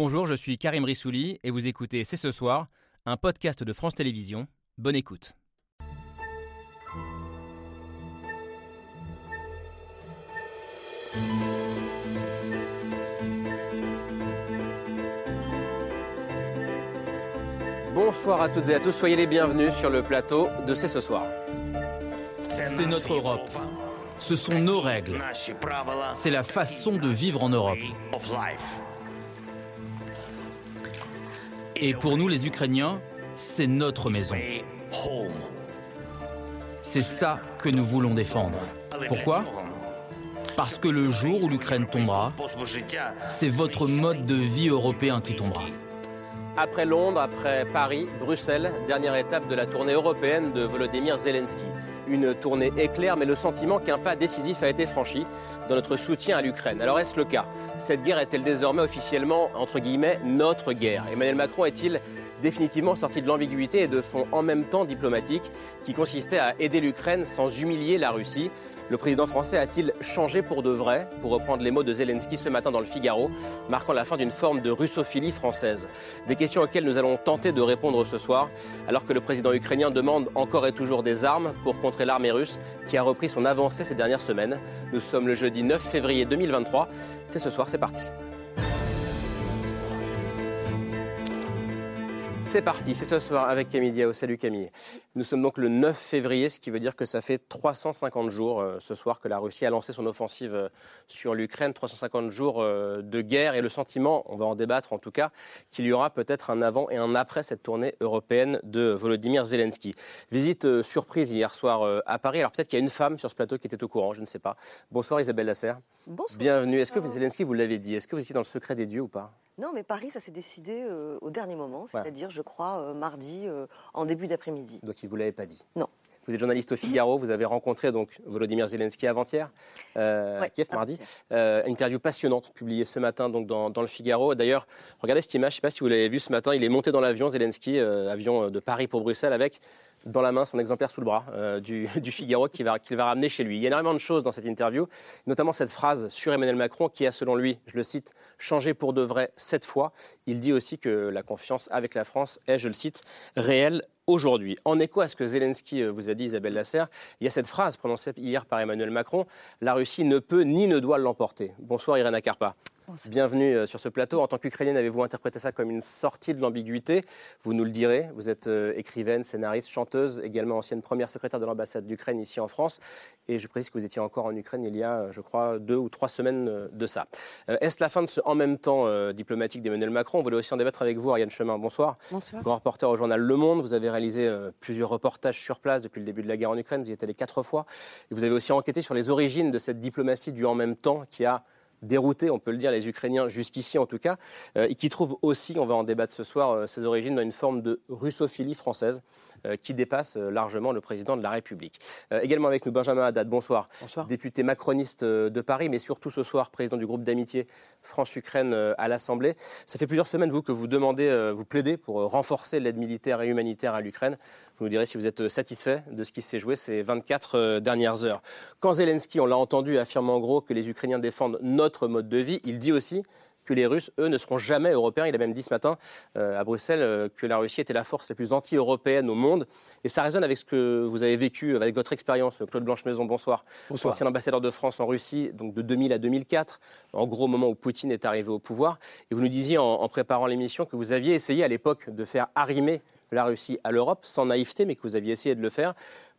Bonjour, je suis Karim Rissouli et vous écoutez C'est ce soir, un podcast de France Télévisions. Bonne écoute. Bonsoir à toutes et à tous, soyez les bienvenus sur le plateau de C'est ce soir. C'est notre Europe. Ce sont nos règles. C'est la façon de vivre en Europe. Et pour nous les Ukrainiens, c'est notre maison. C'est ça que nous voulons défendre. Pourquoi? Parce que le jour où l'Ukraine tombera, c'est votre mode de vie européen qui tombera. Après Londres, après Paris, Bruxelles, dernière étape de la tournée européenne de Volodymyr Zelensky. Une tournée éclair, mais le sentiment qu'un pas décisif a été franchi dans notre soutien à l'Ukraine. Alors est-ce le cas? Cette guerre est-elle désormais officiellement, entre guillemets, notre guerre? Emmanuel Macron est-il définitivement sorti de l'ambiguïté et de son en même temps diplomatique qui consistait à aider l'Ukraine sans humilier la Russie? Le président français a-t-il changé pour de vrai, pour reprendre les mots de Zelensky ce matin dans le Figaro, marquant la fin d'une forme de russophilie française? Des questions auxquelles nous allons tenter de répondre ce soir, alors que le président ukrainien demande encore et toujours des armes pour contrer l'armée russe qui a repris son avancée ces dernières semaines. Nous sommes le jeudi 9 février 2023. C'est ce soir, c'est parti. C'est parti, c'est ce soir avec Camille Diao. Salut Camille. Nous sommes donc le 9 février, ce qui veut dire que ça fait 350 jours euh, ce soir que la Russie a lancé son offensive euh, sur l'Ukraine. 350 jours euh, de guerre et le sentiment, on va en débattre en tout cas, qu'il y aura peut-être un avant et un après cette tournée européenne de Volodymyr Zelensky. Visite surprise hier soir à Paris. Alors peut-être qu'il y a une femme sur ce plateau qui était au courant, je ne sais pas. Bonsoir Isabelle Lasserre. Bonsoir. Bienvenue. Est-ce que Zelensky, vous l'avez dit, est-ce que vous étiez dans le secret des dieux ou pas? Non, mais Paris, ça s'est décidé euh, au dernier moment, c'est-à-dire, je crois, euh, mardi, euh, en début d'après-midi. Donc, il ne vous l'avait pas dit Non. Vous êtes journaliste au Figaro, vous avez rencontré donc Volodymyr Zelensky avant-hier, à Kiev, mardi. interview passionnante publiée ce matin donc dans, dans le Figaro. D'ailleurs, regardez cette image, je ne sais pas si vous l'avez vu ce matin, il est monté dans l'avion, Zelensky, avion de Paris pour Bruxelles, avec dans la main son exemplaire sous le bras euh, du, Figaro qu'il va, ramener chez lui. Il y a énormément de choses dans cette interview, notamment cette phrase sur Emmanuel Macron qui a, selon lui, je le cite, changé pour de vrai cette fois. Il dit aussi que la confiance avec la France est, je le cite, réelle aujourd'hui. En écho à ce que Zelensky euh, vous a dit, Isabelle Lasserre, il y a cette phrase prononcée hier par Emmanuel Macron La Russie ne peut ni ne doit l'emporter. Bonsoir Irina Bienvenue euh, sur ce plateau. En tant qu'Ukrainienne, avez-vous interprété ça comme une sortie de l'ambiguïté? Vous nous le direz. Vous êtes euh, écrivaine, scénariste, chanteuse, également ancienne première secrétaire de l'ambassade d'Ukraine ici en France. Et je précise que vous étiez encore en Ukraine il y a, euh, je crois, deux ou trois semaines de ça. Est-ce la fin de ce en même temps diplomatique d'Emmanuel Macron? On voulait aussi en débattre avec vous, Ariane Chemin. Bonsoir. Bonsoir. Grand reporter au journal Le Monde. Vous avez réalisé plusieurs reportages sur place depuis le début de la guerre en Ukraine. Vous y êtes allé quatre fois. Et vous avez aussi enquêté sur les origines de cette diplomatie du en même temps qui a dérouté, on peut le dire, les Ukrainiens jusqu'ici en tout cas, euh, et qui trouvent aussi, on va en débattre ce soir, euh, ses origines dans une forme de russophilie française euh, qui dépasse largement le président de la République. également avec nous Benjamin Haddad, bonsoir. Bonsoir. Député macroniste de Paris, mais surtout ce soir président du groupe d'amitié France-Ukraine à l'Assemblée. Ça fait plusieurs semaines, vous, que vous demandez, vous plaidez pour renforcer l'aide militaire et humanitaire à l'Ukraine. Vous nous direz si vous êtes satisfait de ce qui s'est joué ces 24 dernières heures. Quand Zelensky, on l'a entendu, affirme en gros que les Ukrainiens défendent notre mode de vie, il dit aussi que les Russes, eux, ne seront jamais européens. Il a même dit ce matin euh, à Bruxelles euh, que la Russie était la force la plus anti-européenne au monde. Et ça résonne avec ce que vous avez vécu, avec votre expérience. Claude Blanche-Maison, bonsoir. Bonsoir. Ancien ambassadeur de France en Russie, donc de 2000 à 2004, en gros au moment où Poutine est arrivé au pouvoir. Et vous nous disiez en, en préparant l'émission que vous aviez essayé à l'époque de faire arrimer la Russie à l'Europe, sans naïveté, mais que vous aviez essayé de le faire.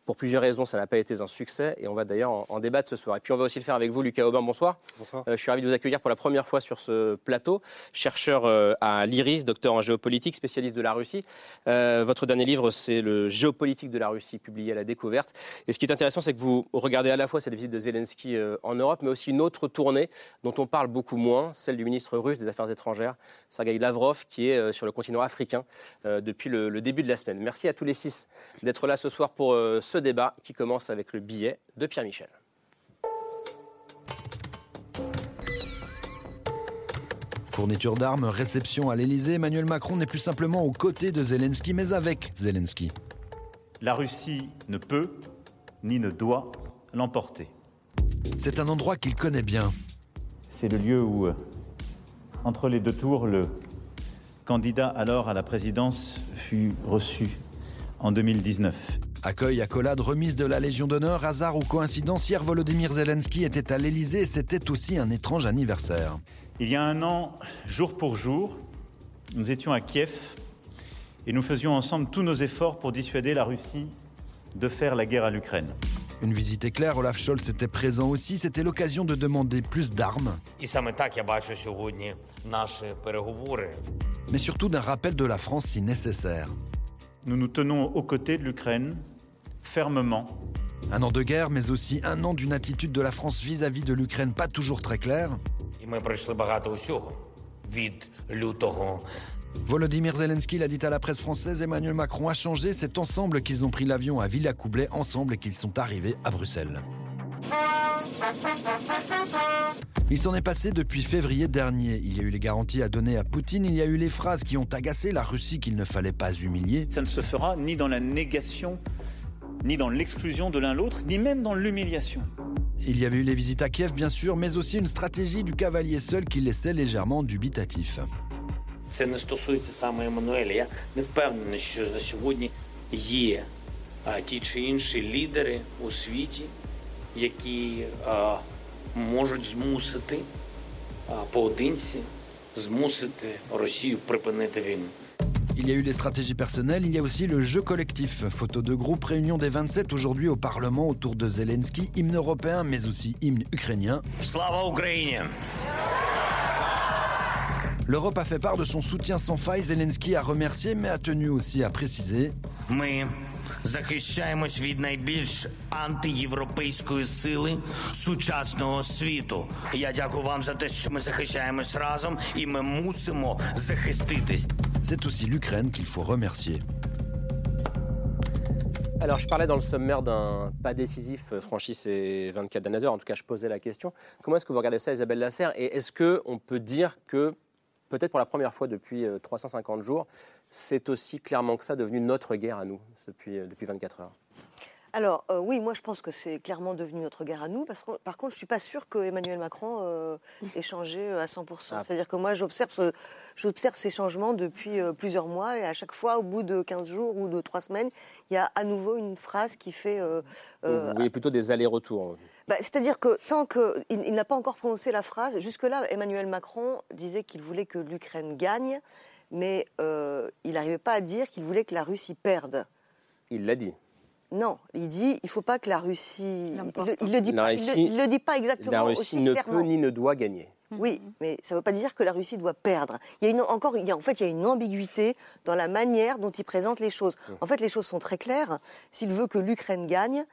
Pour plusieurs raisons, ça n'a pas été un succès et on va d'ailleurs en, débattre ce soir. Et puis on va aussi le faire avec vous, Lucas Aubin. Bonsoir. Bonsoir. Euh, je suis ravi de vous accueillir pour la première fois sur ce plateau. Chercheur euh, à l'IRIS, docteur en géopolitique, spécialiste de la Russie. Euh, votre dernier livre, c'est le Géopolitique de la Russie, publié à la découverte. Et ce qui est intéressant, c'est que vous regardez à la fois cette visite de Zelensky en Europe, mais aussi une autre tournée dont on parle beaucoup moins, celle du ministre russe des Affaires étrangères, Sergei Lavrov, qui est sur le continent africain depuis le, le, début de la semaine. Merci à tous les six d'être là ce soir pour ce débat qui commence avec le billet de Pierre Michel. Fourniture d'armes, réception à l'Elysée, Emmanuel Macron n'est plus simplement aux côtés de Zelensky, mais avec Zelensky. La Russie ne peut ni ne doit l'emporter. C'est un endroit qu'il connaît bien. C'est le lieu où, entre les deux tours, le candidat alors à la présidence, fut reçu en 2019. Accueil, accolade, remise de la Légion d'honneur, hasard ou coïncidence, hier Volodymyr Zelensky était à l'Elysée c'était aussi un étrange anniversaire. Il y a un an, jour pour jour, nous étions à Kiev et nous faisions ensemble tous nos efforts pour dissuader la Russie de faire la guerre à l'Ukraine. Une visite éclair, Olaf Scholz était présent aussi, c'était l'occasion de demander plus d'armes. Mais surtout d'un rappel de la France si nécessaire. Nous nous tenons aux côtés de l'Ukraine, fermement. Un an de guerre, mais aussi un an d'une attitude de la France vis-à-vis de l'Ukraine pas toujours très claire. Volodymyr Zelensky l'a dit à la presse française, Emmanuel Macron a changé. C'est ensemble qu'ils ont pris l'avion à Villacoublay, ensemble qu'ils sont arrivés à Bruxelles. Il s'en est passé depuis février dernier. Il y a eu les garanties à donner à Poutine, il y a eu les phrases qui ont agacé la Russie qu'il ne fallait pas humilier. Ça ne se fera ni dans la négation, ni dans l'exclusion de l'un l'autre, ni même dans l'humiliation. Il y avait eu les visites à Kiev, bien sûr, mais aussi une stratégie du cavalier seul qui laissait légèrement dubitatif. Це не стосується саме Еммануеля. Я не впевнений, що на сьогодні є а, ті чи інші лідери у світі, які а, можуть змусити а, поодинці змусити Росію припинити війну. Il y a eu les stratégies personnelles, il y a aussi le jeu collectif. Photos de groupe, réunion des 27 aujourd'hui au Parlement autour de Zelensky, hymne européen mais aussi hymne ukrainien. Slava Ukraine L'Europe a fait part de son soutien sans faille. Zelensky a remercié mais a tenu aussi à préciser. захищаємось від найбільш антиєвропейської сили сучасного світу. Я дякую вам за те, що ми захищаємось разом, і ми мусимо захиститись. C'est aussi l'Ukraine qu'il faut remercier. Alors, je parlais dans le sommaire d'un pas décisif franchi ces 24 dernières heures. En tout cas, je posais la question. Comment est-ce que vous regardez ça, Isabelle Lasserre Et est-ce qu'on peut dire que peut-être pour la première fois depuis 350 euh, jours, c'est aussi clairement que ça devenu notre guerre à nous depuis, euh, depuis 24 heures. Alors euh, oui, moi je pense que c'est clairement devenu notre guerre à nous. Parce que, par contre, je suis pas sûre que Emmanuel Macron ait changé à 100%. Ah. C'est-à-dire que moi j'observe, j'observe ces changements depuis plusieurs mois et à chaque fois, au bout de 15 jours ou de 3 semaines, il y a à nouveau une phrase qui fait... Vous voyez plutôt des allers-retours bah, c'est-à-dire que tant qu'il il, n'a pas encore prononcé la phrase, jusque-là, Emmanuel Macron disait qu'il voulait que l'Ukraine gagne, mais euh, il n'arrivait pas à dire qu'il voulait que la Russie perde. Il l'a dit. Non, il dit il ne faut pas que la Russie. Il, ne le dit pas. il, le, dit pas exactement. La Russie ne peut ni ne doit gagner. Oui, mais ça ne veut pas dire que la Russie doit perdre. Il y a une, encore, il y a, en fait, il y a une ambiguïté dans la manière dont il présente les choses. En fait, les choses sont très claires. S'il veut que l'Ukraine gagne,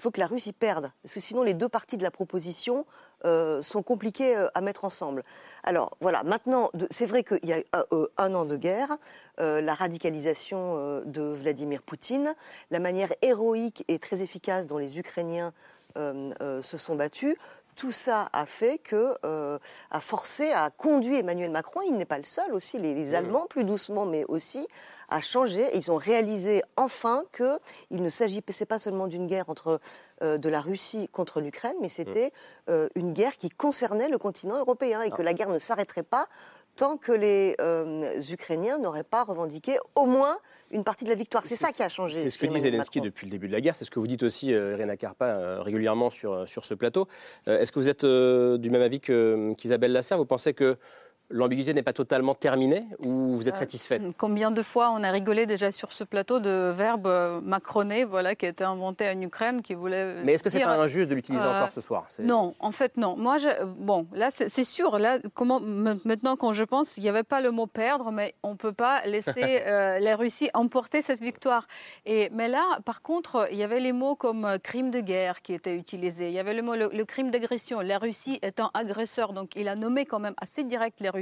il faut que la Russie perde, parce que sinon les deux parties de la proposition euh, sont compliquées euh, à mettre ensemble. Alors voilà, maintenant, c'est vrai qu'il y a euh, un an de guerre, la radicalisation de Vladimir Poutine, la manière héroïque et très efficace dont les Ukrainiens se sont battus, tout ça a fait que, euh, a forcé, a conduit Emmanuel Macron, il n'est pas le seul aussi, les, Allemands plus doucement, mais aussi à changer. Ils ont réalisé enfin qu'il ne s'agissait pas seulement d'une guerre entre euh, de la Russie contre l'Ukraine, mais c'était euh, une guerre qui concernait le continent européen et que ah. la guerre ne s'arrêterait pas tant que les euh, Ukrainiens n'auraient pas revendiqué au moins une partie de la victoire. C'est ça qui a changé. C'est ce que dit Zelensky depuis le début de la guerre. C'est ce que vous dites aussi, euh, Irina Karpa, euh, régulièrement sur, sur ce plateau. Est-ce que vous êtes du même avis qu'Isabelle Lasserre? Vous pensez que l'ambiguïté n'est pas totalement terminée ou vous êtes euh, satisfaite? Combien de fois on a rigolé déjà sur ce plateau de verbes euh, macronés, voilà, qui a été inventé en Ukraine, qui voulait. Mais est-ce que c'est pas injuste de l'utiliser euh, encore ce soir? Non, en fait non. Moi, je, bon, là c'est sûr. Là, comment maintenant quand je pense, il n'y avait pas le mot perdre, mais on peut pas laisser la Russie emporter cette victoire. Et mais là, par contre, il y avait les mots comme crime de guerre qui étaient utilisés. Il y avait le mot le, crime d'agression. La Russie étant agresseur, donc il a nommé quand même assez direct les Russes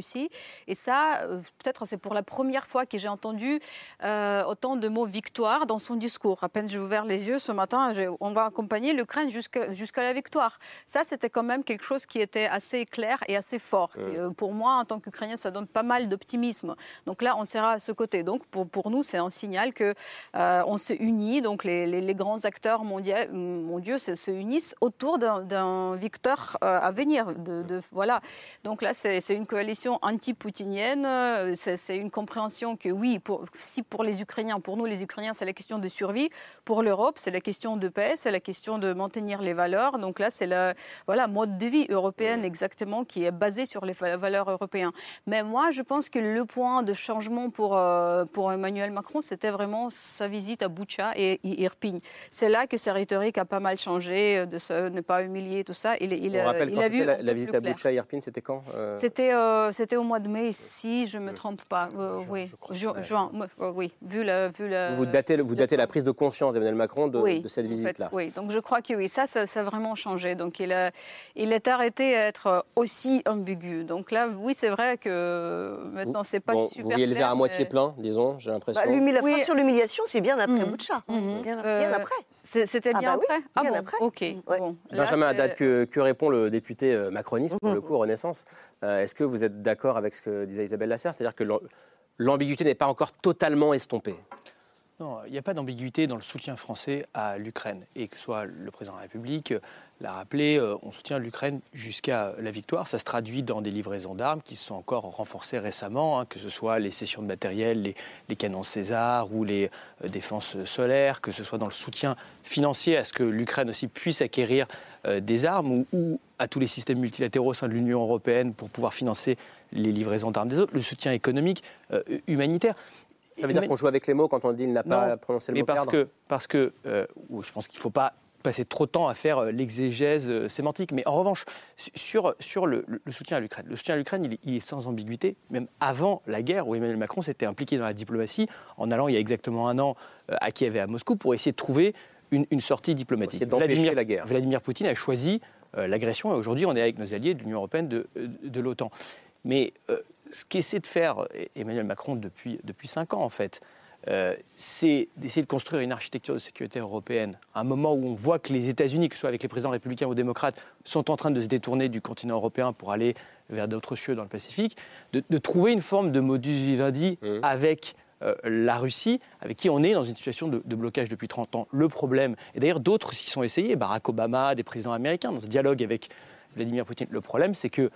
et ça, euh, peut-être c'est pour la première fois que j'ai entendu euh, autant de mots victoire dans son discours. À peine j'ai ouvert les yeux ce matin, on va accompagner l'Ukraine jusqu'à la victoire. Ça, c'était quand même quelque chose qui était assez clair et assez fort. Euh, pour moi, en tant qu'Ukrainien, ça donne pas mal d'optimisme. Donc là, on sera à ce côté. Donc pour, pour nous, c'est un signal que on se unit. Donc les, les, grands acteurs mondiaux, mondiaux se, se unissent autour d'un victoire à venir. De, de, voilà. Donc là, c'est une coalition anti-poutinienne. Euh, c'est une compréhension que oui, pour, si pour les Ukrainiens, pour nous les Ukrainiens, c'est la question de survie. Pour l'Europe, c'est la question de paix, c'est la question de maintenir les valeurs. Donc là, c'est le voilà, mode de vie européen exactement qui est basé sur les valeurs européennes. Mais moi, je pense que le point de changement pour, euh, pour Emmanuel Macron, c'était vraiment sa visite à Boucha et Irpin. C'est là que sa rhétorique a pas mal changé, de ne pas humilier, tout ça. Il, il, On rappelle, il a vu la, visite à Boucha et Irpin, c'était quand euh? C'était euh, c'était au mois de mai, si je ne me trompe pas. oui, juin, oui, vu la, vu la, Vous datez, vous datez la prise de conscience d'Emmanuel Macron de, de cette visite-là. oui, donc je crois que oui, ça, ça, a vraiment changé. Donc il, a, il est arrêté à être aussi ambigu. Donc là, oui, c'est vrai que maintenant, c'est pas super Vous voyez le verre à moitié plein, disons, j'ai l'impression. Bah, oui. sur l'humiliation, c'est bien après mmh. Boucha. Mmh. Bien, bien, après. C'était ah bien bah après? Ah Bien après. Ok. Bon. Benjamin Haddad, que, que, répond le député euh, macroniste, pour le coup, Renaissance euh, Est-ce que vous êtes d'accord avec ce que disait Isabelle Lasserre? C'est-à-dire que l'ambiguïté n'est pas encore totalement estompée non, il n'y a pas d'ambiguïté dans le soutien français à l'Ukraine. Et que soit le président de la République euh, l'a rappelé, euh, on soutient l'Ukraine jusqu'à la victoire. Ça se traduit dans des livraisons d'armes qui se sont encore renforcées récemment, hein, que ce soit les cessions de matériel, les, canons César ou les euh, défenses solaires, que ce soit dans le soutien financier à ce que l'Ukraine aussi puisse acquérir des armes ou, à tous les systèmes multilatéraux au sein de l'Union européenne pour pouvoir financer les livraisons d'armes des autres, le soutien économique, humanitaire. Ça veut dire qu'on joue avec les mots quand on dit il n'a pas prononcé le mot parce perdre. que parce que euh, je pense qu'il ne faut pas passer trop de temps à faire euh, l'exégèse euh, sémantique. Mais en revanche, sur, sur le, soutien à l'Ukraine, le soutien à l'Ukraine, il, est sans ambiguïté, même avant la guerre où Emmanuel Macron s'était impliqué dans la diplomatie, en allant il y a exactement un an à Kiev et à Moscou pour essayer de trouver une, sortie diplomatique. Vladimir, la guerre. Vladimir Poutine a choisi l'agression et aujourd'hui on est avec nos alliés de l'Union européenne, de, de l'OTAN. Mais ce qu'essaie de faire Emmanuel Macron depuis, depuis cinq ans, en fait, euh, c'est d'essayer de construire une architecture de sécurité européenne à un moment où on voit que les États-Unis, que ce soit avec les présidents républicains ou démocrates, sont en train de se détourner du continent européen pour aller vers d'autres cieux dans le Pacifique, de, trouver une forme de modus vivendi mmh. avec euh, la Russie, avec qui on est dans une situation de, de blocage depuis 30 ans. Le problème, et d'ailleurs d'autres s'y sont essayés, Barack Obama, des présidents américains, dans ce dialogue avec Vladimir Poutine. Le problème, c'est que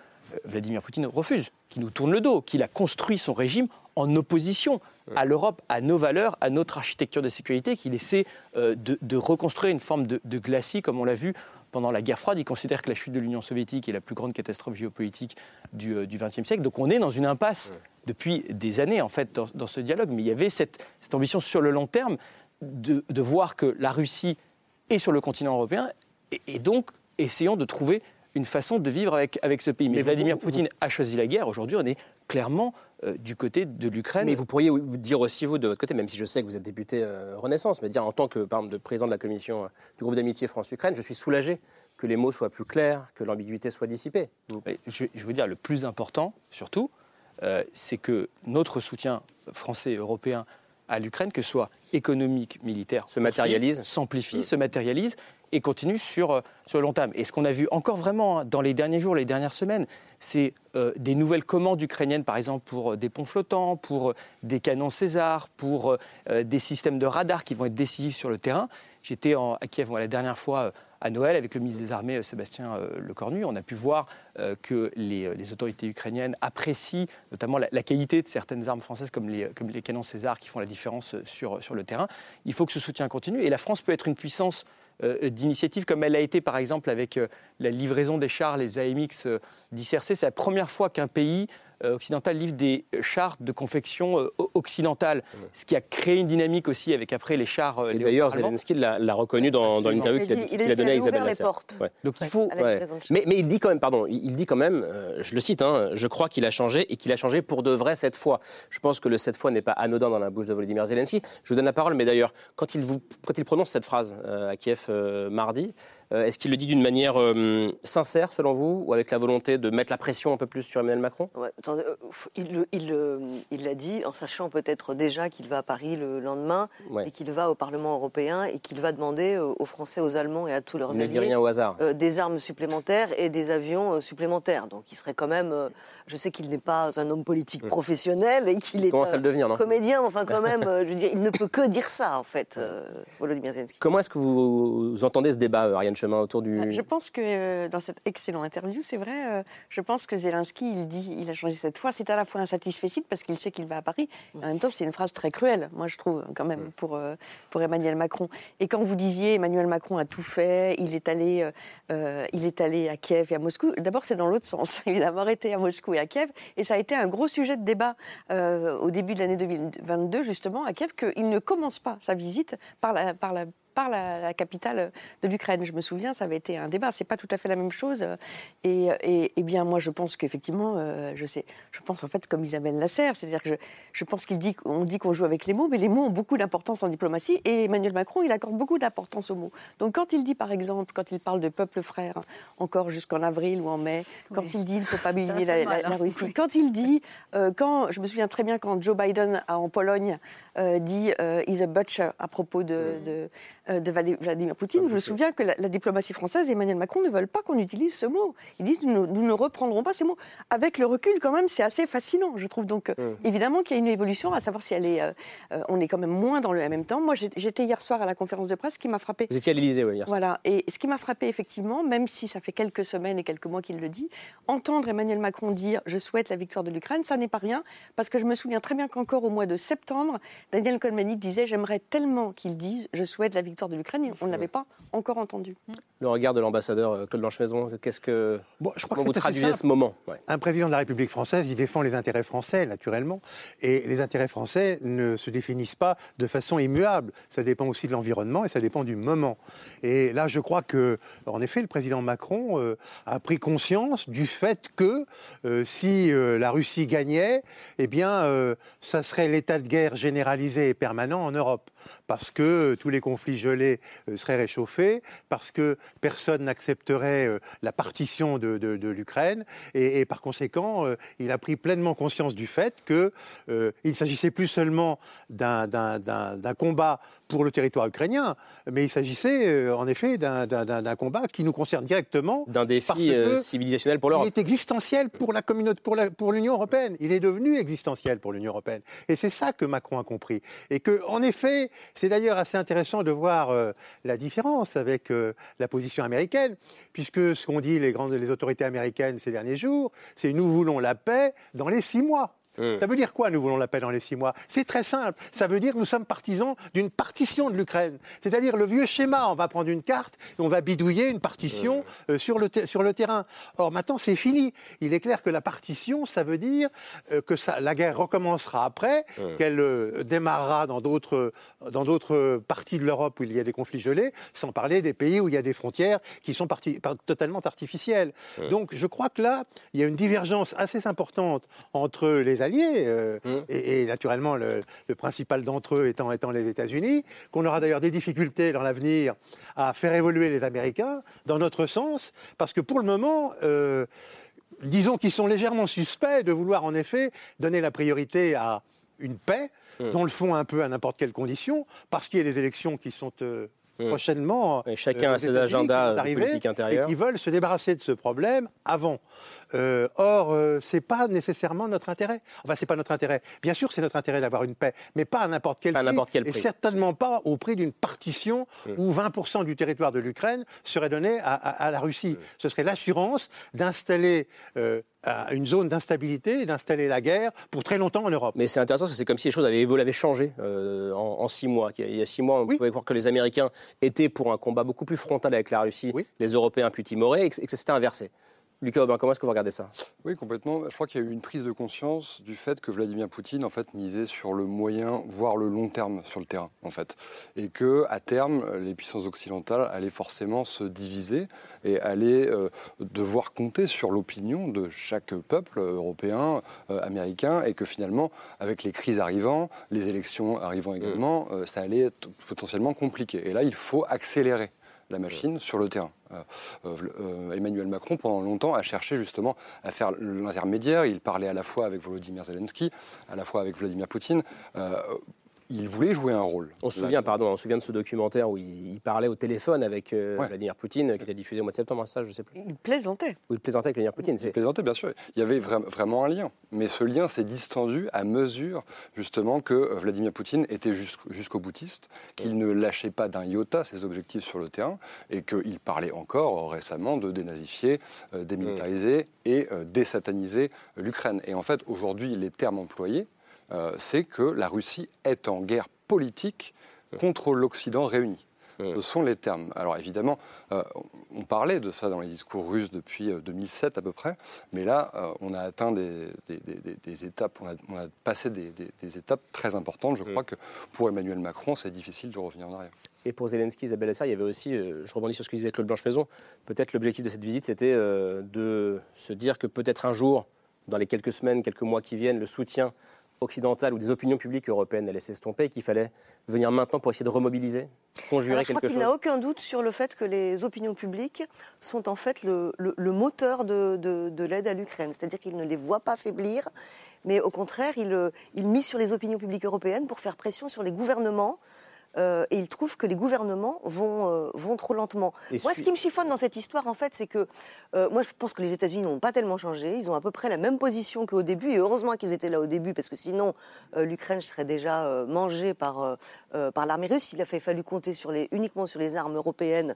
Vladimir Poutine refuse, qui nous tourne le dos, qu'il a construit son régime en opposition à l'Europe, à nos valeurs, à notre architecture de sécurité, qu'il essaie euh, de, reconstruire une forme de, glacis, comme on l'a vu pendant la guerre froide. Il considère que la chute de l'Union soviétique est la plus grande catastrophe géopolitique du XXe euh, siècle. Donc on est dans une impasse depuis des années, en fait, dans, ce dialogue. Mais il y avait cette, ambition sur le long terme de, voir que la Russie est sur le continent européen et donc essayons de trouver une façon de vivre avec, avec ce pays. Mais, Vladimir Poutine a choisi la guerre. Aujourd'hui, on est clairement euh, du côté de l'Ukraine. Mais vous pourriez vous dire aussi, vous, de votre côté, même si je sais que vous êtes député euh, Renaissance, mais dire en tant que par exemple, de président de la commission euh, du groupe d'amitié France-Ukraine, je suis soulagé que les mots soient plus clairs, que l'ambiguïté soit dissipée. Je, je, veux dire, le plus important, surtout, c'est que notre soutien français et européen à l'Ukraine, que ce soit économique, militaire, se matérialise, s'amplifie, se matérialise et continue sur, euh, sur le long terme. Et ce qu'on a vu encore vraiment hein, dans les derniers jours, les dernières semaines, c'est euh, des nouvelles commandes ukrainiennes, par exemple pour euh, des ponts flottants, pour des canons César, pour des systèmes de radar qui vont être décisifs sur le terrain. J'étais à Kiev la dernière fois à Noël avec le ministre des Armées Sébastien Lecornu. On a pu voir que les, autorités ukrainiennes apprécient notamment la, qualité de certaines armes françaises comme les, canons César qui font la différence sur, le terrain. Il faut que ce soutien continue et la France peut être une puissance d'initiatives comme elle a été par exemple avec euh, la livraison des chars, les AMX euh, d'ICRC. C'est la première fois qu'un pays euh, occidental livre des chars de confection euh, occidentale, ce qui a créé une dynamique aussi avec après les chars. Euh, d'ailleurs, Zelensky l'a reconnu dans, dans l'interview qu'il a, donné à Isabelle les portes. Donc il faut. Mais, mais, il dit quand même, pardon, il dit quand même, je le cite, hein, je crois qu'il a changé et qu'il a changé pour de vrai cette fois. Je pense que le cette fois n'est pas anodin dans la bouche de Volodymyr Zelensky. Je vous donne la parole, mais d'ailleurs, quand il, vous, quand il prononce cette phrase à Kiev mardi, est-ce qu'il le dit d'une manière sincère selon vous ou avec la volonté de mettre la pression un peu plus sur Emmanuel Macron? Euh, il, l'a dit en sachant peut-être déjà qu'il va à Paris le lendemain et qu'il va au Parlement européen et qu'il va demander aux Français, aux Allemands et à tous leurs alliés rien au hasard. Euh, des armes supplémentaires et des avions euh, supplémentaires. Donc il serait quand même. je sais qu'il n'est pas un homme politique mm. professionnel et qu'il est comédien, enfin quand même, je veux dire, il ne peut que dire ça en fait, Volodymyr Zelensky. Comment est-ce que vous, entendez ce débat, Ariane Chemin, autour du. Je pense que dans cette excellente interview, c'est vrai, je pense que Zelensky, il dit, il a changé cette fois, c'est à la fois un satisfait parce qu'il sait qu'il va à Paris. En même temps, c'est une phrase très cruelle, moi je trouve, quand même, pour, euh, pour Emmanuel Macron. Et quand vous disiez Emmanuel Macron a tout fait, il est allé, euh, il est allé à Kiev et à Moscou, d'abord c'est dans l'autre sens. Il a d'abord été à Moscou et à Kiev, et ça a été un gros sujet de débat au début de l'année 2022, justement, à Kiev, qu'il ne commence pas sa visite par la, par la par la, capitale de l'Ukraine. Je me souviens, ça avait été un débat. C'est pas tout à fait la même chose. Et, et, bien, moi, je pense qu'effectivement, euh, je sais, je pense en fait comme Isabelle Lasserre, c'est-à-dire que je, je, pense qu'il dit, qu'on dit qu'on joue avec les mots, mais les mots ont beaucoup d'importance en diplomatie. Et Emmanuel Macron, il accorde beaucoup d'importance aux mots. Donc, quand il dit, par exemple, quand il parle de peuple frère, encore jusqu'en avril ou en mai, quand il dit, il ne faut pas humilier la, hein. Russie, quand il dit, euh, quand, je me souviens très bien quand Joe Biden a, en Pologne euh, dit "is a butcher" à propos de, de euh, de Vladimir Poutine. Je me souviens que la, diplomatie française et Emmanuel Macron ne veulent pas qu'on utilise ce mot. Ils disent nous, nous, ne reprendrons pas ces mots. Avec le recul, quand même, c'est assez fascinant, je trouve. Donc, euh, évidemment qu'il y a une évolution, à savoir si elle est. Euh, on est quand même moins dans le même temps. Moi, j'étais hier soir à la conférence de presse, qui m'a frappé. Vous étiez à l'Élysée, oui, hier soir. Voilà. Et ce qui m'a frappé, effectivement, même si ça fait quelques semaines et quelques mois qu'il le dit, entendre Emmanuel Macron dire je souhaite la victoire de l'Ukraine, ça n'est pas rien, parce que je me souviens très bien qu'encore au mois de septembre, Daniel Cohn-Bendit disait j'aimerais tellement qu'il dise je souhaite la victoire de l'Ukraine n'avait pas encore entendu. Le regard de l'ambassadeur euh, Claude Blanche-Maison, qu'est-ce que. Bon, je crois comment vous traduisez ce moment Un président de la République française, il défend les intérêts français, naturellement. Et les intérêts français ne se définissent pas de façon immuable. Ça dépend aussi de l'environnement et ça dépend du moment. Et là, je crois que, en effet, le président Macron euh, a pris conscience du fait que euh, si la Russie gagnait, eh bien, ça serait l'état de guerre généralisé et permanent en Europe. Parce que tous les conflits gelés serait réchauffé parce que personne n'accepterait euh, la partition de, l'Ukraine et, par conséquent, euh, il a pris pleinement conscience du fait qu'il euh, ne s'agissait plus seulement d'un combat pour le territoire ukrainien, mais il s'agissait en effet d'un combat qui nous concerne directement. D'un défi civilisationnel pour l'Europe. Il est existentiel pour la communauté, pour l'Union européenne. Il est devenu existentiel pour l'Union européenne. Et c'est ça que Macron a compris. Et que, en effet, c'est d'ailleurs assez intéressant de voir la différence avec euh, la position américaine, puisque ce qu'ont dit les, grandes, les autorités américaines ces derniers jours, c'est nous voulons la paix dans les six mois. Mmh. Ça veut dire quoi, nous voulons la paix dans les six mois? C'est très simple. Ça veut dire que nous sommes partisans d'une partition de l'Ukraine. C'est-à-dire le vieux schéma, on va prendre une carte et on va bidouiller une partition mmh. euh, sur, le sur le terrain. Or, maintenant, c'est fini. Il est clair que la partition, ça veut dire euh, que ça, la guerre recommencera après, mmh. qu'elle euh, démarrera dans d'autres, dans d'autres parties de l'Europe où il y a des conflits gelés, sans parler des pays où il y a des frontières qui sont totalement artificielles. Donc, je crois que là, il y a une divergence assez importante entre les alliés, euh, mmh. et, naturellement le, principal d'entre eux étant, étant les États-Unis, qu'on aura d'ailleurs des difficultés dans l'avenir à faire évoluer les Américains dans notre sens, parce que pour le moment, euh, disons qu'ils sont légèrement suspects de vouloir en effet donner la priorité à une paix, mmh. dont le font un peu à n'importe quelle condition, parce qu'il y a des élections qui sont euh, mmh. prochainement. chacun a ses agendas politiques intérieurs. Et qui veulent se débarrasser de ce problème avant. Euh, or, euh, c'est pas nécessairement notre intérêt. Enfin, c'est pas notre intérêt. Bien sûr, c'est notre intérêt d'avoir une paix, mais pas à n'importe quel, prix, et certainement pas au prix d'une partition mm. où 20% du territoire de l'Ukraine serait donné à, la Russie. Mm. Ce serait l'assurance d'installer euh, une zone d'instabilité et d'installer la guerre pour très longtemps en Europe. Mais c'est intéressant parce que c'est comme si les choses avaient, avaient changé en, six mois. Il y a six mois, on pouvait croire que les Américains étaient pour un combat beaucoup plus frontal avec la Russie, les Européens plus timorés, et que, et que c'était inversé. Lucas Aubin, comment est-ce que vous regardez ça? Oui, complètement. Je crois qu'il y a eu une prise de conscience du fait que Vladimir Poutine, en fait, misait sur le moyen, voire le long terme sur le terrain, en fait. Et que, à terme, les puissances occidentales allaient forcément se diviser et allaient euh, devoir compter sur l'opinion de chaque peuple européen, euh, américain, et que finalement, avec les crises arrivant, les élections arrivant également, mmh. euh, ça allait être potentiellement compliqué. Et là, il faut accélérer la machine sur le terrain. Euh, euh, Emmanuel Macron, pendant longtemps, a cherché justement à faire l'intermédiaire. Il parlait à la fois avec Volodymyr Zelensky, à la fois avec Vladimir Poutine. Il voulait jouer un rôle. On se souvient, pardon, on se souvient de ce documentaire où il, parlait au téléphone avec euh, Vladimir Poutine, qui était diffusé au mois de septembre, ça, je sais plus. Il plaisantait. Oui, il plaisantait avec Vladimir Poutine. Il plaisantait, bien sûr. Il y avait vraiment un lien. Mais ce lien s'est distendu à mesure, justement, que euh, Vladimir Poutine était jusqu'au boutiste, qu'il ne lâchait pas d'un iota ses objectifs sur le terrain, et qu'il parlait encore euh, récemment de dénazifier, démilitariser et désataniser l'Ukraine. Et en fait, aujourd'hui, les termes employés, euh, c'est que la Russie est en guerre politique contre l'Occident réuni. Ce sont les termes. Alors évidemment, euh, on parlait de ça dans les discours russes depuis 2007 euh, à peu près, mais là, on a atteint des, étapes, on a, passé des, étapes très importantes. Je crois que pour Emmanuel Macron, c'est difficile de revenir en arrière. Et pour Zelensky, Isabelle Essar, il y avait aussi, je rebondis sur ce que disait Claude Blanche-Maison, peut-être l'objectif de cette visite, c'était de se dire que peut-être un jour, dans les quelques semaines, quelques mois qui viennent, le soutien occidentale ou des opinions publiques européennes allaient s'estomper et qu'il fallait venir maintenant pour essayer de remobiliser, conjurer Alors, je quelque chose Je crois qu'il n'a aucun doute sur le fait que les opinions publiques sont en fait le, moteur de, de, l'aide à l'Ukraine. C'est-à-dire qu'il ne les voit pas faiblir, mais au contraire, il, il mise sur les opinions publiques européennes pour faire pression sur les gouvernements euh, et il trouve que les gouvernements vont, euh, vont trop lentement. moi, ce qui me chiffonne dans cette histoire, en fait, c'est que euh, moi, je pense que les États-Unis n'ont pas tellement changé. Ils ont à peu près la même position qu'au début, et heureusement qu'ils étaient là au début, parce que sinon, l'Ukraine serait déjà mangée par, par l'armée russe. Il a fallu compter sur les, uniquement sur les armes européennes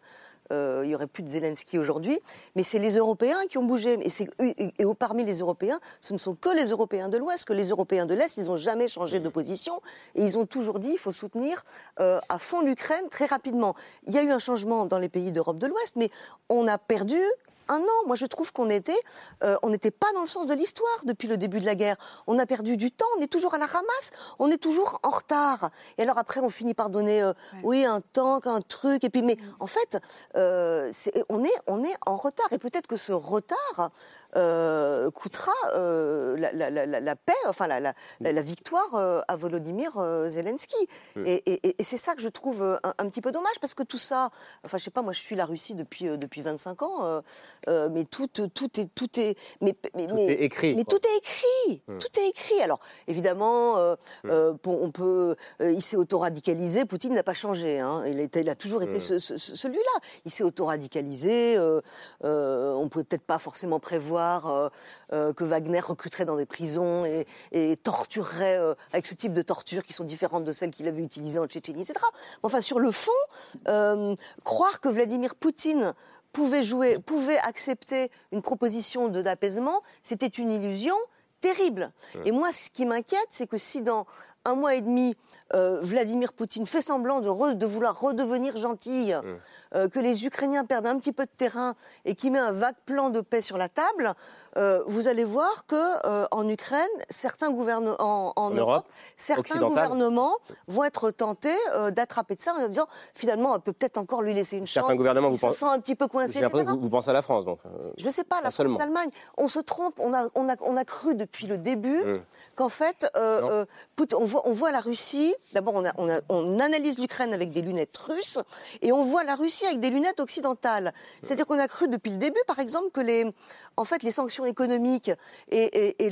euh, il n'y aurait plus de Zelensky aujourd'hui. Mais c'est les Européens qui ont bougé. Et, et, parmi les Européens, ce ne sont que les Européens de l'Ouest, que les Européens de l'Est, ils n'ont jamais changé de position. Et ils ont toujours dit qu'il faut soutenir euh, à fond l'Ukraine très rapidement. Il y a eu un changement dans les pays d'Europe de l'Ouest, mais on a perdu un an. Moi, je trouve qu'on était, euh, on n'était pas dans le sens de l'histoire depuis le début de la guerre. On a perdu du temps. On est toujours à la ramasse. On est toujours en retard. Et alors après, on finit par donner, euh, oui, un tank, un truc. Et puis, mais mm. en fait, euh, on est, on est en retard. Et peut-être que ce retard coûtera la, paix, enfin la, la victoire à Volodymyr Zelensky. Mm. Et, c'est ça que je trouve un, petit peu dommage parce que tout ça, enfin, je sais pas, moi, je suis la Russie depuis depuis 25 ans. Euh, mais tout, tout est, tout est, mais, mais, tout est écrit. Mais tout est écrit, tout est écrit. Alors évidemment, euh, euh, on peut, il s'est auto-radicalisé. Poutine n'a pas changé. Hein. Il, il, a toujours été hum. celui-là. Il s'est auto-radicalisé. on peut peut-être pas forcément prévoir que Wagner recruterait dans des prisons et, et torturerait avec ce type de torture qui sont différentes de celles qu'il avait utilisées en Tchétchénie, etc. Enfin, sur le fond, croire que Vladimir Poutine pouvait jouer, pouvait accepter une proposition d'apaisement, c'était une illusion terrible. Et moi, ce qui m'inquiète, c'est que si dans un mois et demi, euh, Vladimir Poutine fait semblant de, de vouloir redevenir gentil, mmh. euh, que les Ukrainiens perdent un petit peu de terrain et qu'il met un vague plan de paix sur la table, euh, vous allez voir que en Ukraine, certains gouvernements en, Europe, certains gouvernements vont être tentés d'attraper de ça en disant finalement on peut peut-être encore lui laisser une chance. Certains gouvernements vous se sent un petit peu coincé. Vous, vous, pensez à la France donc. Je sais pas, la France, l'Allemagne. On se trompe. On a, on a, on a cru depuis le début mmh. qu'en fait, on voit on voit la Russie, d'abord on, analyse l'Ukraine avec des lunettes russes, et on voit la Russie avec des lunettes occidentales. C'est-à-dire qu'on a cru depuis le début, par exemple, que les, en fait, les sanctions économiques et,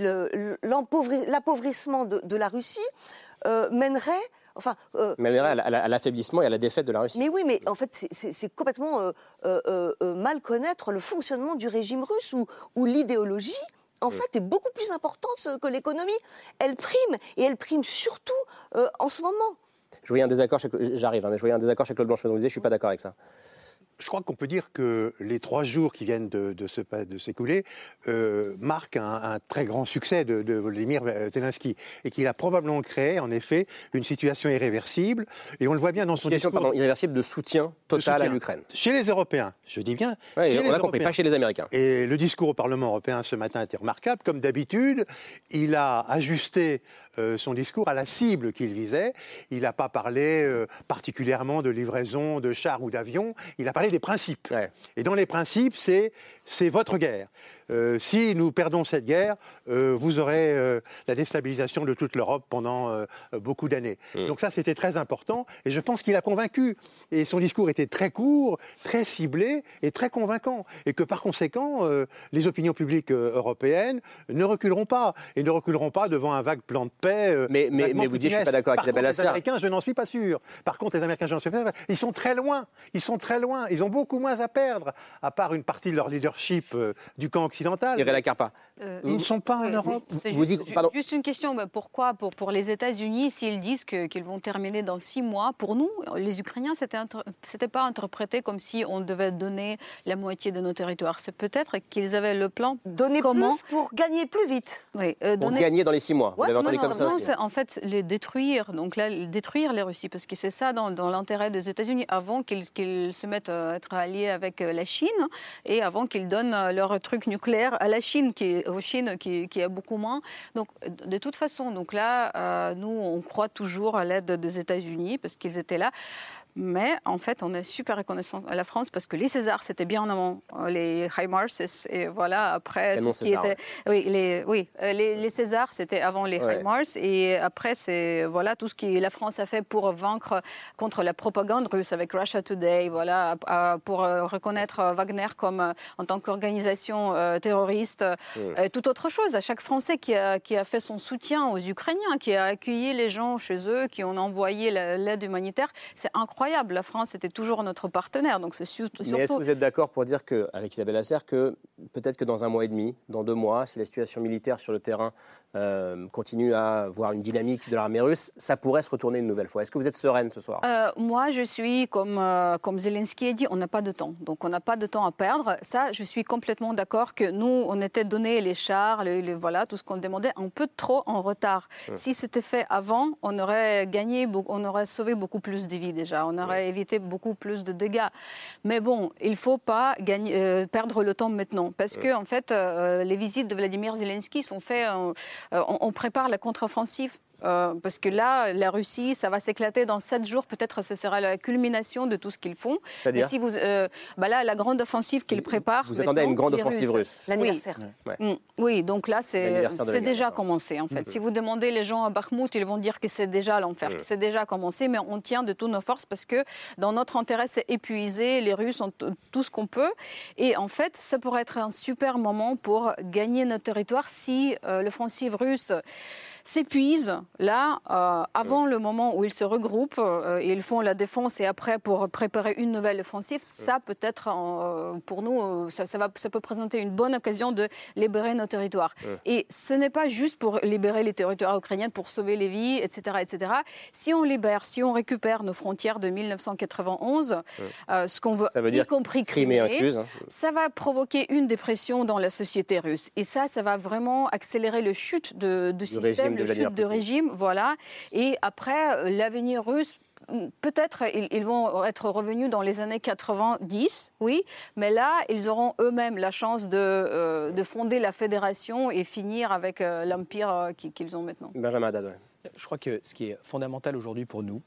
l'appauvrissement de, la Russie euh, mèneraient Enfin, euh, à l'affaiblissement et à la défaite de la Russie. Mais oui, mais en fait, c'est complètement euh, euh, mal connaître le fonctionnement du régime russe ou l'idéologie en fait, est beaucoup plus importante que l'économie. Elle prime, et elle prime surtout euh, en ce moment. Je voyais un désaccord, j'arrive, hein, mais je voyais un désaccord chez Claude Blanche, je suis pas d'accord avec ça je crois qu'on peut dire que les trois jours qui viennent de, de s'écouler euh, marquent un, très grand succès de, de Volodymyr Zelensky et qu'il a probablement créé, en effet, une situation irréversible. Et on le voit bien dans son situation, discours. Pardon, irréversible de soutien total à l'Ukraine. Chez les Européens, je dis bien. Oui, on a compris, pas chez les Américains. Et le discours au Parlement européen ce matin était remarquable. Comme d'habitude, il a ajusté euh, son discours à la cible qu'il visait. Il n'a pas parlé euh, particulièrement de livraison de chars ou d'avions. Il a parlé parlé des principes. Et dans les principes, c'est votre guerre. Euh, si nous perdons cette guerre, euh, vous aurez euh, la déstabilisation de toute l'Europe pendant beaucoup d'années. Mm. Donc ça, c'était très important, et je pense qu'il a convaincu. Et son discours était très court, très ciblé et très convaincant. Et que par conséquent, les opinions publiques européennes ne reculeront pas, et ne reculeront pas devant un vague plan de paix. mais, mais, mais vous dites, je suis pas d'accord avec Isabelle Les Américains, je n'en suis pas sûr. Par contre, les Américains, je n'en suis pas sûr. Ils sont très loin. Ils sont très loin. Ils ont beaucoup moins à perdre, à part une partie de leur leadership du camp occidentale. la Carpa. Euh, Ils ne sont pas en Europe. Vous juste, juste, une question. Pourquoi pour, pour les États-Unis, s'ils disent qu'ils vont terminer dans six mois, pour nous, les Ukrainiens, c'était n'était pas interprété comme si on devait donner la moitié de nos territoires. C'est peut-être qu'ils avaient le plan. Donner comment... plus pour gagner plus vite. Oui, euh, pour gagner dans les six mois. Vous avez entendu comme ça aussi. En fait, les détruire. Donc là, détruire les Russies, parce que c'est ça dans, dans l'intérêt des États-Unis, avant qu'ils se mettent à être alliés avec euh, la Chine et avant qu'ils donnent leur truc nucléaire à la Chine, qui, qui a beaucoup moins. Donc, de toute façon, donc là, euh, nous, on croit toujours à l'aide des États-Unis parce qu'ils étaient là. Mais en fait, on est super reconnaissant à la France parce que les Césars, c'était bien en amont. Euh, les High et voilà, après, tout ce qui était. Oui, les, oui, euh, les, les Césars, c'était avant les High Mars. Et après, c'est voilà, tout ce que la France a fait pour vaincre contre la propagande russe avec Russia Today, voilà, pour reconnaître Wagner comme en tant qu'organisation terroriste. Tout autre chose. À chaque Français qui a, qui a fait son soutien aux Ukrainiens, qui a accueilli les gens chez eux, qui ont envoyé l'aide humanitaire, c'est incroyable la France était toujours notre partenaire, donc c'est surtout. Mais est-ce que vous êtes d'accord pour dire que, avec Isabelle Asser, que peut-être que dans un mois et demi, dans deux mois, si la situation militaire sur le terrain euh, continue à voir une dynamique de l'armée russe, ça pourrait se retourner une nouvelle fois? Est-ce que vous êtes sereine ce soir? Euh, Moi, je suis, comme, euh, comme Zelensky a dit, on n'a pas de temps. Donc, on n'a pas de temps à perdre. Ça, je suis complètement d'accord que nous, on était donné les chars, les, voilà, tout ce qu'on demandait, un peu trop en retard. Hum. Si c'était fait avant, on aurait gagné, on aurait sauvé beaucoup plus de vies déjà. On aurait évité beaucoup plus de dégâts. Mais bon, il ne faut pas gagner, perdre le temps maintenant. Parce que, en fait, les visites de Vladimir Zelensky sont faites euh, on, prépare la contre-offensive euh, parce que là, la Russie, ça va s'éclater dans sept jours. Peut-être ce sera la culmination de tout ce qu'ils font. C'est-à-dire si vous, euh, bah là, la grande offensive qu'ils préparent. Vous attendez à une grande offensive russe. L'anniversaire. Mm. Oui. donc là, c'est déjà commencé en fait. Mm-hmm. Si vous demandez les gens à Bakhmut, ils vont dire que c'est déjà l'enfer, mm. que c'est déjà commencé, mais on tient de toutes nos forces parce que dans notre intérêt, c'est épuiser. Les Russes ont tout ce qu'on peut. Et en fait, ça pourrait être un super moment pour gagner notre territoire si euh, l'offensive russe s'épuisent là, euh, avant le moment où ils se regroupent, euh, et ils font la défense et après pour préparer une nouvelle offensive, ça peut être, euh, pour nous, ça, va, ça peut présenter une bonne occasion de libérer nos territoires. Et ce n'est pas juste pour libérer les territoires ukrainiens, pour sauver les vies, etc., etc. Si on libère, si on récupère nos frontières de 1991, ce qu'on veut, y compris Crimée, hein. ça va provoquer une dépression dans la société russe. Et ça, ça va vraiment accélérer le chute de, de système le chute de régime, voilà. Et après, euh, l'avenir russe peut-être ils, vont être revenus dans les années 90, oui, mais là, ils auront eux-mêmes la chance de, euh, de, fonder la fédération et finir avec euh, l'empire qu'ils ont maintenant. Benjamin Je crois que ce qui est fondamental aujourd'hui pour nous,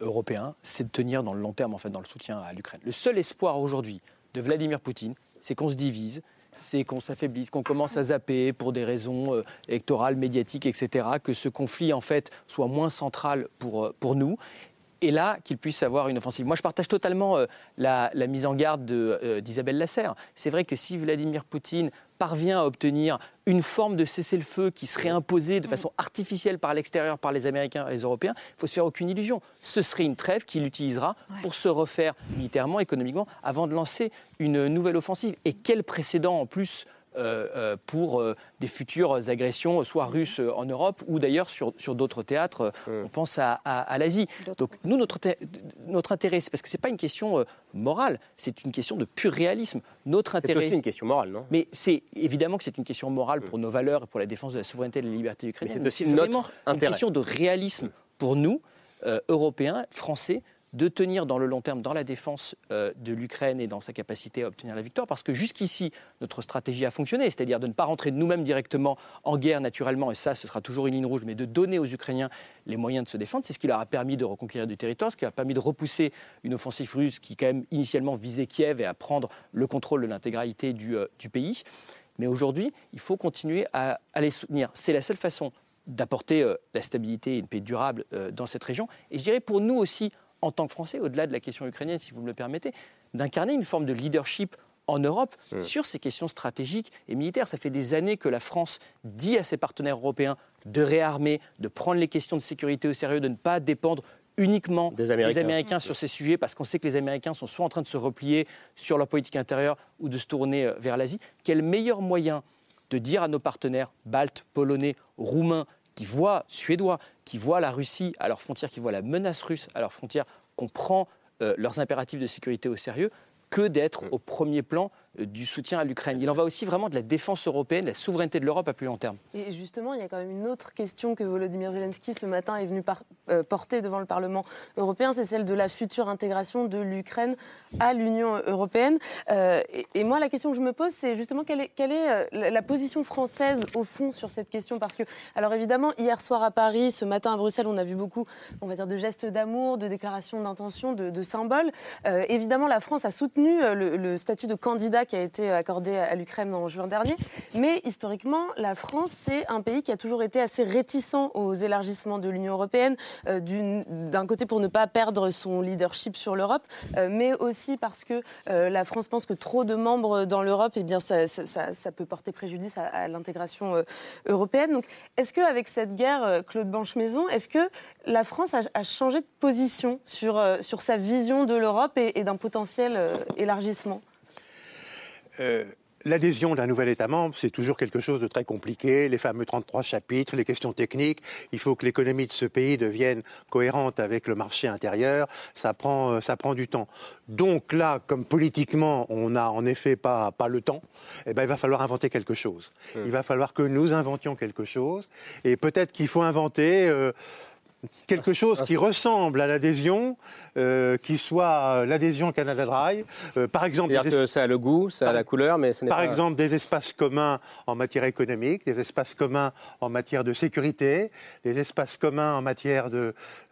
Européens, c'est de tenir dans le long terme, en fait, dans le soutien à l'Ukraine. Le seul espoir aujourd'hui de Vladimir Poutine, c'est qu'on se divise, c'est qu'on s'affaiblisse, qu'on commence à zapper pour des raisons euh, électorales, médiatiques, etc., que ce conflit, en fait, soit moins central pour, euh, pour nous et là qu'il puisse avoir une offensive. Moi, je partage totalement euh, la, mise en garde d'Isabelle Lasserre. C'est vrai que si Vladimir Poutine parvient à obtenir une forme de cessez-le-feu qui serait imposée de façon artificielle par l'extérieur, par les Américains et les Européens, il faut se faire aucune illusion. Ce serait une trêve qu'il utilisera pour se refaire militairement, économiquement, avant de lancer une nouvelle offensive. Et quel précédent en plus pour euh, des futures agressions, soit russes en Europe ou d'ailleurs sur, sur d'autres théâtres. On pense à, à, l'Asie. Donc nous, notre, notre intérêt, c'est parce que ce n'est pas une question morale, c'est une question de pur réalisme. Notre intérêt. C'est aussi une question morale, non? Mais c'est évidemment que c'est une question morale pour nos valeurs et pour la défense de la souveraineté et de la liberté ukrainienne. C'est aussi notre une question de réalisme pour nous, Européens, Français, de tenir dans le long terme dans la défense euh, de l'Ukraine et dans sa capacité à obtenir la victoire, parce que jusqu'ici, notre stratégie a fonctionné, c'est-à-dire de ne pas rentrer nous-mêmes directement en guerre naturellement, et ça, ce sera toujours une ligne rouge, mais de donner aux Ukrainiens les moyens de se défendre. C'est ce qui leur a permis de reconquérir du territoire, ce qui a permis de repousser une offensive russe qui, quand même, initialement visait Kiev et à prendre le contrôle de l'intégralité du, euh, pays. Mais aujourd'hui, il faut continuer à, à les soutenir. C'est la seule façon d'apporter euh, la stabilité et une paix durable dans cette région. Et je dirais pour nous aussi, en tant que Français, au-delà de la question ukrainienne, si vous me le permettez, d'incarner une forme de leadership en Europe sur ces questions stratégiques et militaires. Ça fait des années que la France dit à ses partenaires européens de réarmer, de prendre les questions de sécurité au sérieux, de ne pas dépendre uniquement des Américains, sur ces sujets, parce qu'on sait que les Américains sont soit en train de se replier sur leur politique intérieure ou de se tourner euh, vers l'Asie. Quel meilleur moyen de dire à nos partenaires baltes, polonais, roumains, qui voient, suédois, qui voient la Russie à leurs frontières, qui voient la menace russe à leurs frontières, qu'on prend euh, leurs impératifs de sécurité au sérieux, que d'être au premier plan du soutien à l'Ukraine. Il en va aussi vraiment de la défense européenne, de la souveraineté de l'Europe à plus long terme. Et justement, il y a quand même une autre question que Volodymyr Zelensky ce matin est venu euh, porter devant le Parlement européen, c'est celle de la future intégration de l'Ukraine à l'Union européenne. Euh, et, moi, la question que je me pose, c'est justement quelle est, la position française au fond sur cette question? Parce que, alors évidemment, hier soir à Paris, ce matin à Bruxelles, on a vu beaucoup, on va dire, de gestes d'amour, de déclarations d'intention, de, symboles. évidemment, la France a soutenu le statut de candidat qui a été accordé à l'Ukraine en juin dernier. Mais historiquement, la France, c'est un pays qui a toujours été assez réticent aux élargissements de l'Union européenne, euh, d'un côté pour ne pas perdre son leadership sur l'Europe, euh, mais aussi parce que euh, la France pense que trop de membres dans l'Europe, eh bien, ça, peut porter préjudice à, l'intégration européenne. Donc, est-ce qu'avec cette guerre, Claude Banche-Maison, est-ce que la France a, changé de position sur, sur sa vision de l'Europe et d'un potentiel élargissement? Euh, l'adhésion d'un nouvel État membre, c'est toujours quelque chose de très compliqué. Les fameux 33 chapitres, les questions techniques. Il faut que l'économie de ce pays devienne cohérente avec le marché intérieur. Ça prend, euh, ça prend du temps. Donc là, comme politiquement, on n'a en effet pas, pas le temps, eh ben, il va falloir inventer quelque chose. Mmh. Il va falloir que nous inventions quelque chose. Et peut-être qu'il faut inventer... Euh, quelque chose qui ressemble à l'adhésion, euh, qui soit l'adhésion Canada Drive. Euh, par exemple, que ça a le goût, ça a la couleur, mais ce n'est Par exemple, des espaces communs en matière économique, des espaces communs en matière de sécurité, des espaces communs en matière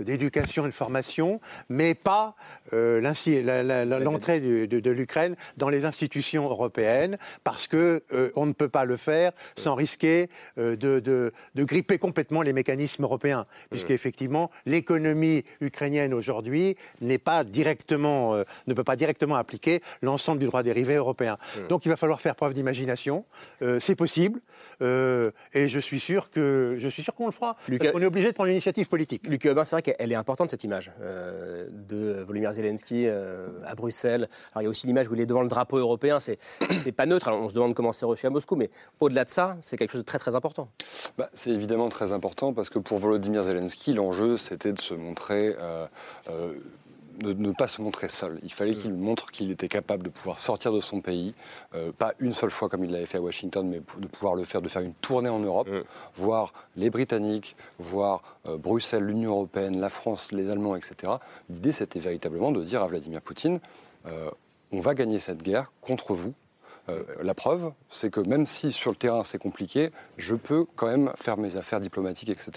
d'éducation et de formation, mais pas euh, l'entrée de, l'Ukraine dans les institutions européennes, parce que on ne peut pas le faire sans risquer de, de, gripper complètement les mécanismes européens, puisqu'effectivement effectivement, l'économie ukrainienne aujourd'hui n'est pas directement, euh, ne peut pas directement appliquer l'ensemble du droit dérivé européen. Hmm. Donc il va falloir faire preuve d'imagination. Euh, c'est possible, euh, et je suis sûr que je suis sûr qu'on le fera. On est obligé de prendre l'initiative politique. Luc c'est vrai qu'elle est importante cette image de Volodymyr Zelensky à Bruxelles. Alors il y a aussi l'image où il est devant le drapeau européen. C'est c'est pas neutre. on se demande comment c'est reçu à Moscou, mais au-delà de ça, c'est quelque chose de très très important. Bah, c'est évidemment très important parce que pour Volodymyr Zelensky, l'enjeu, c'était de se montrer. Euh, euh, ne, pas se montrer seul. Il fallait qu'il montre qu'il était capable de pouvoir sortir de son pays, euh, pas une seule fois comme il l'avait fait à Washington, mais de pouvoir le faire, de faire une tournée en Europe, voir les Britanniques, voir Bruxelles, l'Union européenne, la France, les Allemands, etc. L'idée, c'était véritablement de dire à Vladimir Poutine, on va gagner cette guerre contre vous, euh, la preuve, c'est que même si sur le terrain c'est compliqué, je peux quand même faire mes affaires diplomatiques, etc.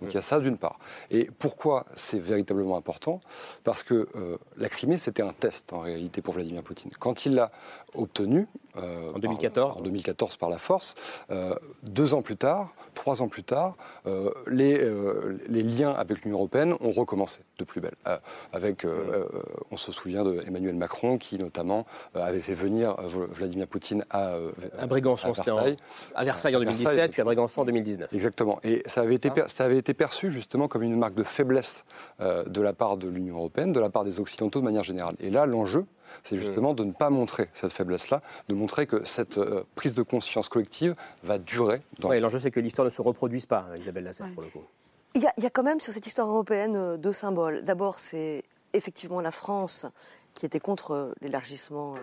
Donc il y a ça d'une part. Et pourquoi c'est véritablement important? Parce que euh, la Crimée, c'était un test en réalité pour Vladimir Poutine. Quand il l'a obtenu, euh, en 2014, par, en 2014 par la force, deux ans plus tard, trois ans plus tard, les, les liens avec l'Union européenne ont recommencé de plus belle. avec, on se souvient de Emmanuel Macron qui notamment avait fait venir Vladimir Poutine à, euh, à Brégançon, à Versailles, en, 2017, puis à Brégançon en 2019. Exactement. Et ça avait, été, ça avait été perçu justement comme une marque de faiblesse euh, de la part de l'Union européenne, de la part des Occidentaux de manière générale. Et là, l'enjeu, c'est justement de ne pas montrer cette faiblesse-là, de montrer que cette euh, prise de conscience collective va durer. Dans... l'enjeu, c'est que l'histoire ne se reproduise pas, Isabelle Lasserre, pour le coup. Il y, a, il y, a, quand même sur cette histoire européenne deux symboles. D'abord, c'est effectivement la France qui était contre l'élargissement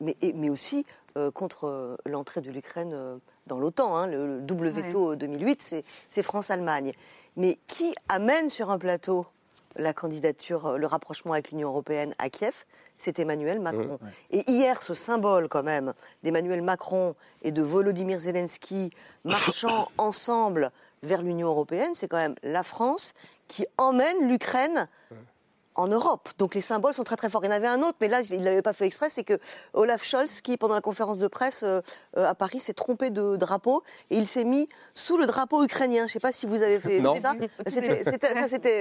mais, aussi euh, contre euh, l'entrée de l'Ukraine euh, dans l'OTAN. Hein. le, double veto 2008, c'est France-Allemagne. Mais qui amène sur un plateau la candidature, le rapprochement avec l'Union européenne à Kiev, c'est Emmanuel Macron. Et hier, ce symbole quand même d'Emmanuel Macron et de Volodymyr Zelensky marchant ensemble vers l'Union européenne, c'est quand même la France qui emmène l'Ukraine en Europe. Donc les symboles sont très très forts. Il y en avait un autre, mais là, il ne l'avait pas fait exprès, c'est que Olaf Scholz, qui pendant la conférence de presse euh, euh, à Paris, s'est trompé de drapeau et il s'est mis sous le drapeau ukrainien. Je ne sais pas si vous avez fait ça.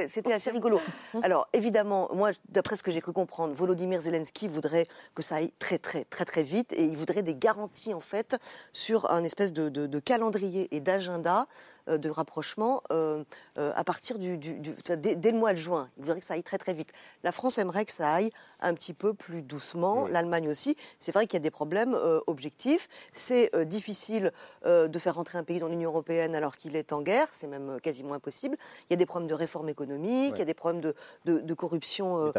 C'était assez rigolo. Alors évidemment, moi, d'après ce que j'ai cru comprendre, Volodymyr Zelensky voudrait que ça aille très très très très vite et il voudrait des garanties en fait sur un espèce de, de calendrier et d'agenda de rapprochement euh, euh, à partir du, dès, le mois de juin. Il voudrait que ça aille très très vite. La France aimerait que ça aille un petit peu plus doucement. L'Allemagne aussi. C'est vrai qu'il y a des problèmes objectifs. C'est difficile de faire rentrer un pays dans l'Union européenne alors qu'il est en guerre. C'est même quasiment impossible. Il y a des problèmes de réforme économique. Il y a des problèmes de, de, corruption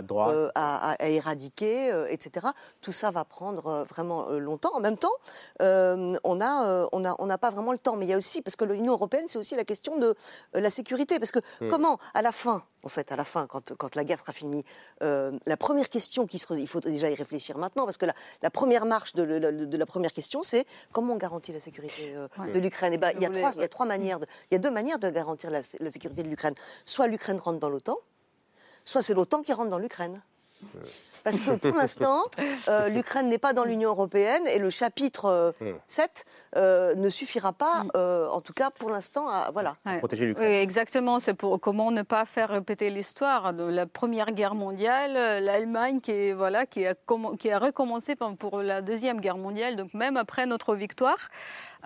à, éradiquer, etc. Tout ça va prendre vraiment longtemps. En même temps, on n'a on a, on pas vraiment le temps. Mais il y a aussi, parce que l'Union européenne, c'est aussi la question de euh, la sécurité. Parce que hmm. comment, à la fin, en fait, à la fin, quand, quand la guerre sera finie, euh, la première question qui il faut déjà y réfléchir maintenant, parce que la, la première marche de, de, la première question, c'est comment on garantit la sécurité euh, de l'Ukraine? Et eh ben, il y a trois, il y a trois manières, il y a deux manières de garantir la, la sécurité de l'Ukraine. Soit l'Ukraine rentre dans l'OTAN, soit c'est l'OTAN qui rentre dans l'Ukraine. Parce que pour l'instant, euh, l'Ukraine n'est pas dans l'Union européenne et le chapitre 7 euh, euh, ne suffira pas, en tout cas pour l'instant, à voilà. protéger l'Ukraine. Oui, exactement. C'est pour comment ne pas faire répéter l'histoire de la Première Guerre mondiale, l'Allemagne qui, voilà, qui, a, qui a recommencé pour la Deuxième Guerre mondiale. Donc même après notre victoire,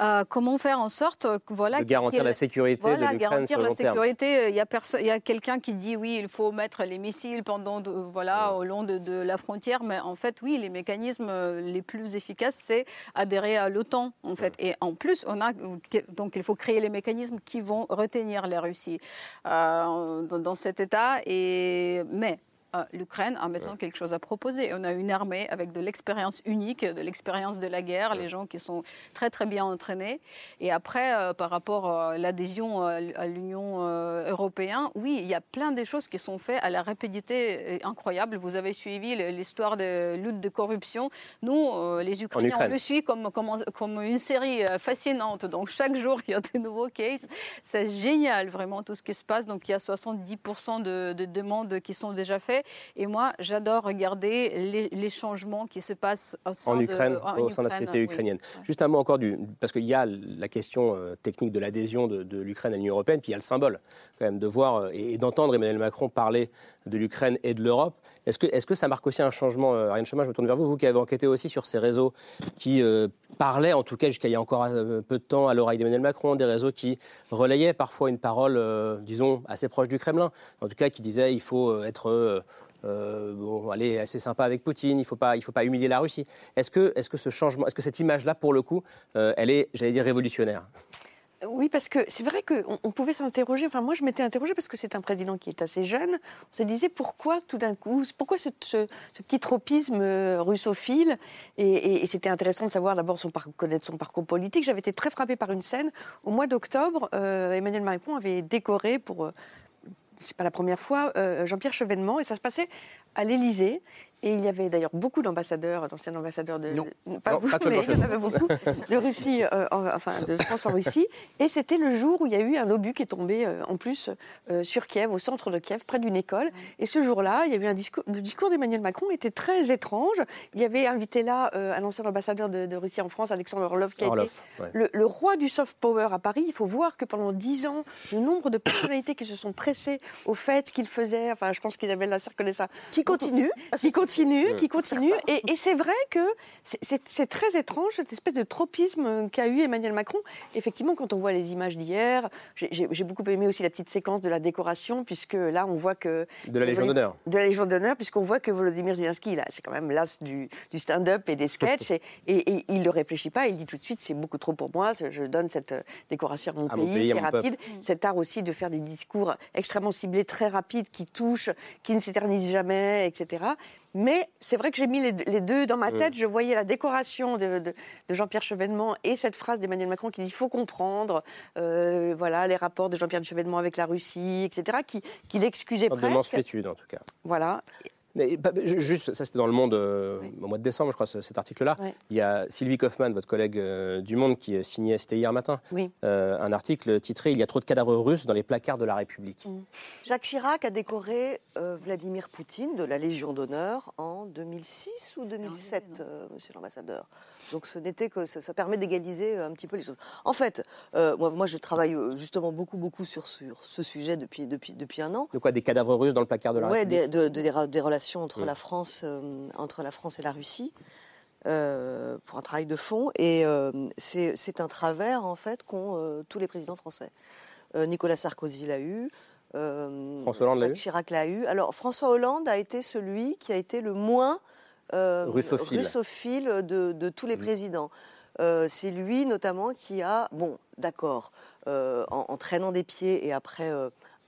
euh, comment faire en sorte voilà, de garantir la sécurité de l'Ukraine garantir sur la sécurité. Il y a, il a quelqu'un qui dit oui, il faut mettre les missiles pendant voilà au long de, la frontière, mais en fait oui, les mécanismes euh, les plus efficaces c'est adhérer à l'OTAN en fait. Et en plus, on a donc il faut créer les mécanismes qui vont retenir la Russie euh, dans, dans, cet état. Et mais l'Ukraine a maintenant quelque chose à proposer. On a une armée avec de l'expérience unique, de l'expérience de la guerre, les gens qui sont très très bien entraînés. Et après, euh, par rapport à l'adhésion à l'Union euh, européenne, oui, il y a plein de choses qui sont faites à la rapidité incroyable. Vous avez suivi l'histoire de lutte de corruption. Nous, euh, les Ukrainiens, on le suit comme, comme, comme, une série fascinante. Donc chaque jour, il y a de nouveaux cases. C'est génial, vraiment, tout ce qui se passe. Donc il y a 70% de, de demandes qui sont déjà faites. Et moi, j'adore regarder les, changements qui se passent au sein en Ukraine, de, au sein de la société ukrainienne. Juste un mot encore du, parce qu'il y a la question euh, technique de l'adhésion de, l'Ukraine à l'Union européenne, puis il y a le symbole quand même de voir euh, et, d'entendre Emmanuel Macron parler de l'Ukraine et de l'Europe. Est-ce que, est-ce que ça marque aussi un changement euh, Ariane je me tourne vers vous, vous qui avez enquêté aussi sur ces réseaux qui parlaient, en tout cas jusqu'à il y a encore peu de temps, à l'oreille d'Emmanuel Macron, des réseaux qui relayaient parfois une parole, disons, assez proche du Kremlin, en tout cas qui disait il faut être euh, bon, allez, assez sympa avec Poutine, il ne faut, pas, faut pas humilier la Russie. Est-ce que, est -ce que ce changement, est-ce que cette image-là, pour le coup, euh, elle est, j'allais dire, révolutionnaire? Oui, parce que c'est vrai qu'on on pouvait s'interroger. Enfin, moi, je m'étais interrogée parce que c'est un président qui est assez jeune. On se disait pourquoi tout d'un coup, pourquoi ce, petit tropisme euh, russophile? Et, c'était intéressant de savoir d'abord son connaître son parcours politique. J'avais été très frappée par une scène au mois d'octobre. Emmanuel Macron avait décoré pour c'est pas la première fois, euh, Jean-Pierre Chevènement, et ça se passait à l'Élysée. Et il y avait d'ailleurs beaucoup d'ambassadeurs, d'anciens ambassadeurs de. Non, pas vous, mais il y en avait beaucoup, de Russie, euh, enfin de France en Russie. Et c'était le jour où il y a eu un obus qui est tombé euh, en plus euh, sur Kiev, au centre de Kiev, près d'une école. Et ce jour-là, il y a eu un discours. Le discours d'Emmanuel Macron était très étrange. Il y avait invité là un ancien ambassadeur de, Russie en France, Alexandre Orlov, qui a été le, roi du soft power à Paris. Il faut voir que pendant dix ans, le nombre de personnalités qui se sont pressées au fait qu'il faisait, enfin, je pense qu'il avait la circulé ça. Qui continue Qui continue continue, qui continue. Et, c'est vrai que c'est très étrange, cette espèce de tropisme qu'a eu Emmanuel Macron. Effectivement, quand on voit les images d'hier, j'ai beaucoup aimé aussi la petite séquence de la décoration, puisque là, on voit que... De la Légion d'honneur. De la Légion d'honneur, puisqu'on voit que Volodymyr Zelensky, c'est quand même l'as du, stand-up et des sketchs, et, et, il ne réfléchit pas, il dit tout de suite, c'est beaucoup trop pour moi, je donne cette décoration à mon pays, c'est rapide. Cet art aussi de faire des discours extrêmement ciblés, très rapides, qui touchent, qui ne s'éternisent jamais, etc. Mais c'est vrai que j'ai mis les, deux dans ma tête. Je voyais la décoration de, Jean-Pierre Chevènement et cette phrase d'Emmanuel Macron qui dit il faut comprendre euh, voilà, les rapports de Jean-Pierre Chevènement avec la Russie, etc., qui, qui l'excusait presque. De en tout cas. Voilà. Mais, juste, ça c'était dans le Monde euh, au mois de décembre, je crois, cet article-là. Il y a Sylvie Kaufmann, votre collègue euh, du Monde, qui signait, c'était hier matin, euh, un article titré Il y a trop de cadavres russes dans les placards de la République. Mm. Jacques Chirac a décoré Vladimir Poutine de la Légion d'honneur en 2006 ou 2007, monsieur l'ambassadeur? Donc ce n'était que ça, permet d'égaliser un petit peu les choses. En fait, moi, moi, je travaille justement beaucoup, beaucoup sur, sur ce sujet depuis, depuis, depuis un an. De quoi? Des cadavres russes dans le placard de la République? Oui, des, des relations entre, la France, euh, entre la France et la Russie. Euh, pour un travail de fond. Et euh, c'est un travers, en fait, qu'ont tous les présidents français. Nicolas Sarkozy l'a eu. François Hollande l'a eu? Chirac l'a eu. Alors, François Hollande a été celui qui a été le moins russophile, de, tous les mmh. présidents. c'est lui, notamment, qui a, bon, d'accord, en, traînant des pieds et après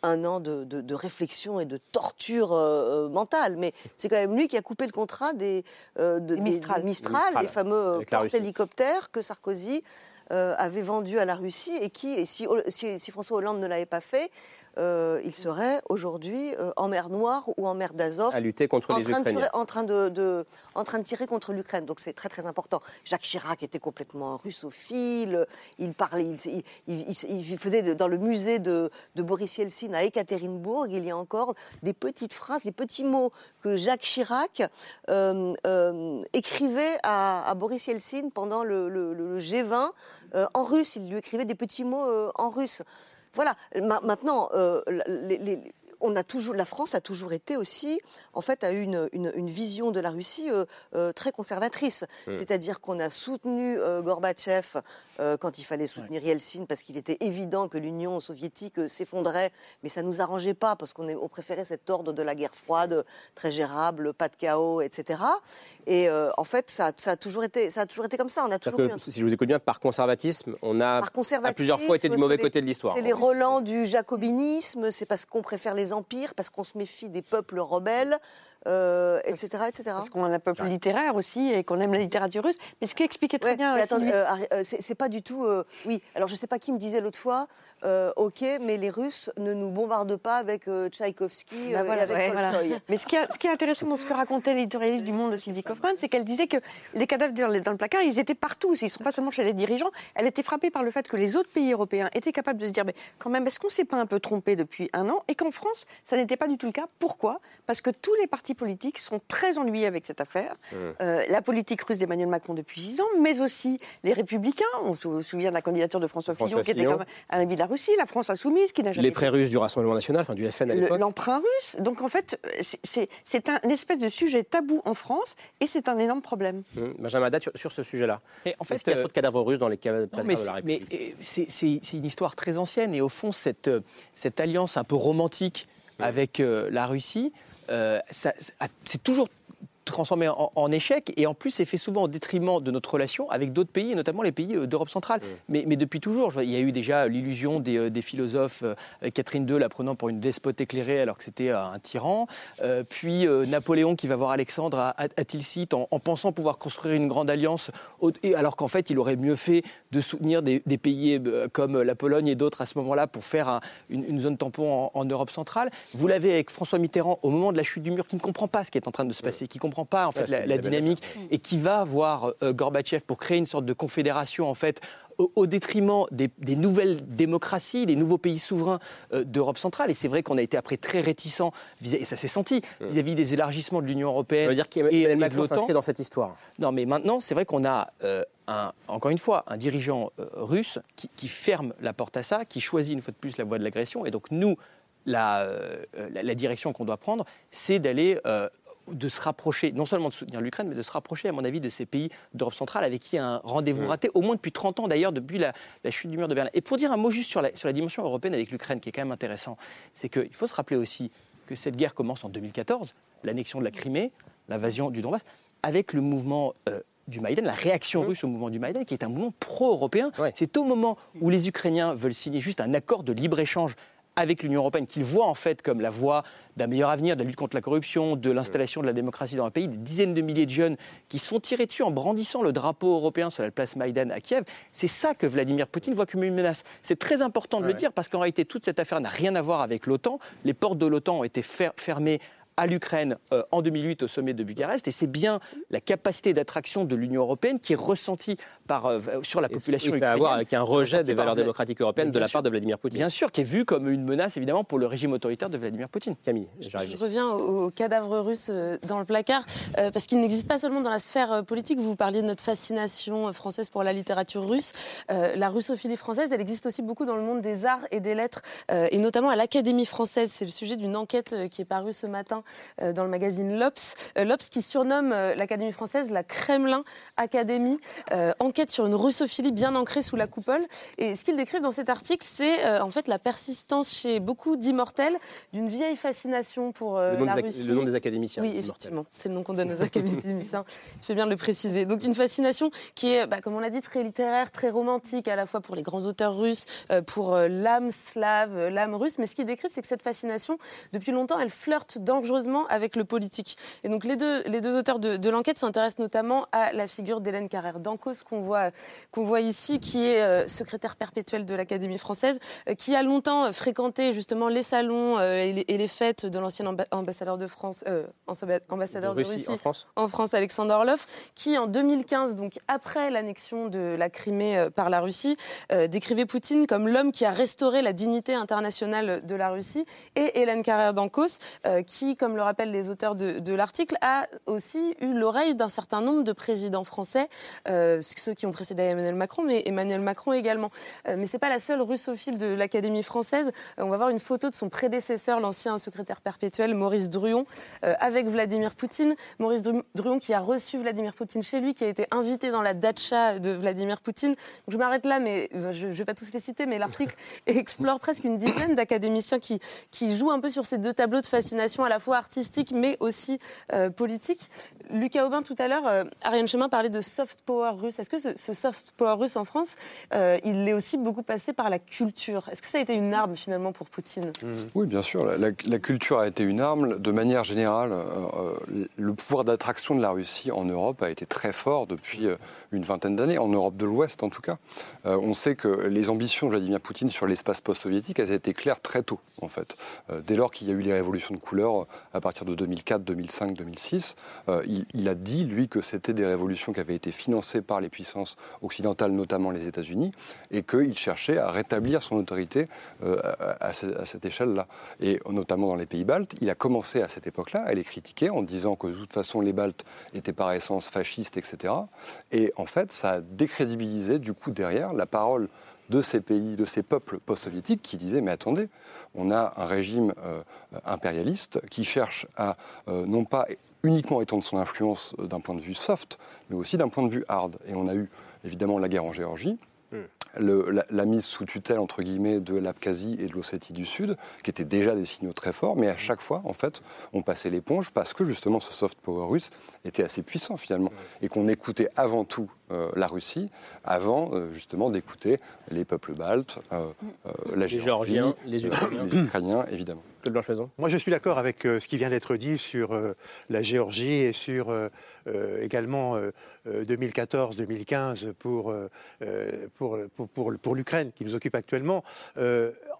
un an de, réflexion et de torture euh, euh, mentale, mais c'est quand même lui qui a coupé le contrat des, euh, Mistral. les fameux porte-hélicoptères que Sarkozy avait vendus à la Russie et qui, et si, si François Hollande ne l'avait pas fait, euh, il serait aujourd'hui euh, en mer Noire ou en mer d'Azov. À lutter contre les Ukrainiens. en, train de, en train de tirer contre l'Ukraine. Donc c'est très très important. Jacques Chirac était complètement russophile. Il parlait, il, faisait dans le musée de, Boris Yeltsin à Ekaterinbourg, il y a encore des petites phrases, des petits mots que Jacques Chirac euh, écrivait à, Boris Yeltsin pendant le, le G20 en russe. Il lui écrivait des petits mots en russe. Voilà. maintenant, euh, les, on a toujours, la France a toujours été aussi, en fait, a eu une, une, vision de la Russie euh, euh, très conservatrice. Mmh. C'est-à-dire qu'on a soutenu euh, Gorbatchev quand il fallait soutenir Yeltsin parce qu'il était évident que l'Union soviétique s'effondrait, mais ça nous arrangeait pas parce qu'on on préférait cet ordre de la guerre froide, très gérable, pas de chaos, etc. Et en fait, ça, ça, a toujours été, ça a toujours été comme ça. On a toujours Si je vous écoute bien, par conservatisme, on a plusieurs fois été du mauvais côté de l'histoire. C'est les relents du jacobinisme, c'est parce qu'on préfère les parce qu'on se méfie des peuples rebelles, euh, etc. Parce qu'on a un peuple littéraire aussi et qu'on aime la littérature russe. Mais ce qui expliquait très bien. Mais euh, euh, c'est pas du tout. oui, alors je sais pas qui me disait l'autre fois. ok, mais les Russes ne nous bombardent pas avec Tchaïkovski bah et avec Tolstoï. Mais ce qui, est, ce qui, est intéressant dans ce que racontait l'éditorialiste du Monde, Sylvie Kaufmann, c'est qu'elle disait que les cadavres dans le placard, ils étaient partout. Ils ne sont pas seulement chez les dirigeants. Elle était frappée par le fait que les autres pays européens étaient capables de se dire, mais quand même, est-ce qu'on s'est pas un peu trompé depuis un an? Et qu'en France, ça n'était pas du tout le cas. Pourquoi? Parce que tous les partis politiques sont très ennuyés avec cette affaire. Mmh. Euh, la politique russe d'Emmanuel Macron depuis six ans, mais aussi les Républicains. On se souvient de la candidature de François, Fillon, qui était comme un ami de la Russie, la France insoumise, qui n'a jamais. Les prêts russes du Rassemblement national, enfin du FN à l'époque. L'emprunt russe. Donc en fait, c'est un espèce de sujet tabou en France et c'est un énorme problème. Mmh. Benjamin Haddad, sur, ce sujet-là. En fait, il y a trop de cadavres russes dans les cadavres de la République. Mais c'est une histoire très ancienne et au fond, cette, cette alliance un peu romantique mmh. avec euh, la Russie, euh, c'est toujours transformé en, échec et en plus c'est fait souvent au détriment de notre relation avec d'autres pays et notamment les pays euh, d'Europe centrale. Mais, mais, depuis toujours, il y a eu déjà l'illusion des, euh, philosophes, Catherine II la prenant pour une despote éclairée alors que c'était un tyran, puis Napoléon qui va voir Alexandre à, à, Tilsit en, pensant pouvoir construire une grande alliance alors qu'en fait il aurait mieux fait de soutenir des, pays comme la Pologne et d'autres à ce moment-là pour faire une, zone tampon en, Europe centrale. Vous l'avez avec François Mitterrand au moment de la chute du mur qui ne comprend pas ce qui est en train de se passer, qui ne comprend pas en fait la, dynamique et qui va voir euh, Gorbatchev pour créer une sorte de confédération en fait au, détriment des, nouvelles démocraties, des nouveaux pays souverains euh, d'Europe centrale. Et c'est vrai qu'on a été après très réticents, et ça s'est senti, mmh. vis-à-vis des élargissements de l'Union européenne. Ça veut dire qu'Emmanuel Macron s'inscrit dans cette histoire. Non, mais maintenant, c'est vrai qu'on a, euh, un, encore une fois, un dirigeant russe qui, qui, ferme la porte à ça, qui choisit une fois de plus la voie de l'agression. Et donc nous, la, la, direction qu'on doit prendre, c'est d'aller de se rapprocher, non seulement de soutenir l'Ukraine, mais de se rapprocher, à mon avis, de ces pays d'Europe centrale avec qui un rendez-vous raté, au moins depuis 30 ans d'ailleurs, depuis la, chute du mur de Berlin. Et pour dire un mot juste sur la, sur la dimension européenne avec l'Ukraine, qui est quand même intéressant, c'est qu'il faut se rappeler aussi que cette guerre commence en 2014, l'annexion de la Crimée, l'invasion du Donbass, avec le mouvement euh, du Maïdan, la réaction russe au mouvement du Maïdan, qui est un mouvement pro-européen. C'est au moment où les Ukrainiens veulent signer juste un accord de libre-échange avec l'Union européenne, qu'ils voient en fait comme la voie d'un meilleur avenir, de la lutte contre la corruption, de l'installation de la démocratie dans un pays, des dizaines de milliers de jeunes qui sont tirés dessus en brandissant le drapeau européen sur la place Maïdan à Kiev, c'est ça que Vladimir Poutine voit comme une menace. C'est très important de le dire parce qu'en réalité, toute cette affaire n'a rien à voir avec l'OTAN. Les portes de l'OTAN ont été fermées à l'Ukraine euh, en 2008 au sommet de Bucarest. Et c'est bien la capacité d'attraction de l'Union européenne qui est ressentie par, euh, sur la population ukrainienne. Ça a à voir avec un rejet des valeurs démocratiques européennes de la part de Vladimir Poutine. Bien sûr, qui est vu comme une menace évidemment pour le régime autoritaire de Vladimir Poutine. Camille, je reviens au, cadavre russe euh, dans le placard, parce qu'il n'existe pas seulement dans la sphère politique. Vous parliez de notre fascination française pour la littérature russe. la russophilie française, elle existe aussi beaucoup dans le monde des arts et des lettres, et notamment à l'Académie française. C'est le sujet d'une enquête qui est parue ce matin euh, dans le magazine L'Obs. Euh, L'Obs qui surnomme euh, l'Académie française la Kremlin Académie. enquête sur une russophilie bien ancrée sous la coupole. Et ce qu'ils décrivent dans cet article, c'est en fait la persistance chez beaucoup d'immortels d'une vieille fascination pour la Russie. Le nom des académiciens. Oui, effectivement. C'est le nom qu'on donne aux académiciens. Je fais bien de le préciser. Donc une fascination qui est, bah, comme on l'a dit, très littéraire, très romantique, à la fois pour les grands auteurs russes, pour l'âme slave, l'âme russe. Mais ce qu'ils décrivent, c'est que cette fascination, depuis longtemps, elle flirte dangereusement avec le politique. Et donc les deux, les deux auteurs de, l'enquête s'intéressent notamment à la figure d'Hélène Carrère d'Ancos qu'on voit, qu'on voit ici, qui est euh, secrétaire perpétuelle de l'Académie française, euh, qui a longtemps euh, fréquenté justement les salons et les, fêtes de l'ancien ambassadeur de France, ambassadeur de, Russie, en France, en France, Alexander Orlov, qui en 2015, donc après l'annexion de la Crimée par la Russie, décrivait Poutine comme l'homme qui a restauré la dignité internationale de la Russie, et Hélène Carrère d'Ancos, qui comme le rappellent les auteurs de, l'article, a aussi eu l'oreille d'un certain nombre de présidents français, euh, ceux qui ont précédé Emmanuel Macron, mais Emmanuel Macron également. Euh, mais ce n'est pas la seule russophile de l'Académie française. Euh, on va voir une photo de son prédécesseur, l'ancien secrétaire perpétuel, Maurice Druon, avec Vladimir Poutine. Maurice Druon qui a reçu Vladimir Poutine chez lui, qui a été invité dans la datcha de Vladimir Poutine. je m'arrête là, mais je ne vais pas tous les citer, mais l'article explore presque une dizaine d'académiciens qui, qui jouent un peu sur ces deux tableaux de fascination à la fois artistique, mais aussi euh, politique. Lucas Aubin, tout à l'heure, euh, Ariane Chemin parlait de soft power russe. Est-ce que ce, soft power russe en France, euh, il est aussi beaucoup passé par la culture? Est-ce que ça a été une arme finalement pour Poutine? Mmh. Oui, bien sûr. La, culture a été une arme. De manière générale, le pouvoir d'attraction de la Russie en Europe a été très fort depuis une vingtaine d'années, en Europe de l'Ouest en tout cas. on sait que les ambitions de Vladimir Poutine sur l'espace post-soviétique, elles étaient claires très tôt, en fait. dès lors qu'il y a eu les révolutions de couleur à partir de 2004, 2005, 2006. il, a dit, lui, que c'était des révolutions qui avaient été financées par les puissances occidentales, notamment les États-Unis, et qu'il cherchait à rétablir son autorité euh, à, cette échelle-là. Et notamment dans les pays baltes, il a commencé à cette époque-là à les critiquer en disant que de toute façon les Baltes étaient par essence fascistes, etc. Et en fait, ça a décrédibilisé du coup derrière la parole de ces pays, de ces peuples post-soviétiques qui disaient mais attendez, on a un régime euh, impérialiste qui cherche à euh, non pas uniquement étendre son influence euh, d'un point de vue soft, mais aussi d'un point de vue hard. Et on a eu évidemment la guerre en Géorgie, la, mise sous tutelle entre guillemets de l'Abkhazie et de l'Ossétie du Sud, qui étaient déjà des signaux très forts, mais à chaque fois, en fait, on passait l'éponge parce que justement ce soft power russe était assez puissant finalement, et qu'on écoutait avant tout la Russie, avant euh, justement d'écouter les peuples baltes, euh, la les Géorgiens, les Ukrainiens. les Ukrainiens, évidemment. Moi, je suis d'accord avec ce qui vient d'être dit sur la Géorgie et sur également 2014-2015 pour, pour, pour, pour, l'Ukraine qui nous occupe actuellement.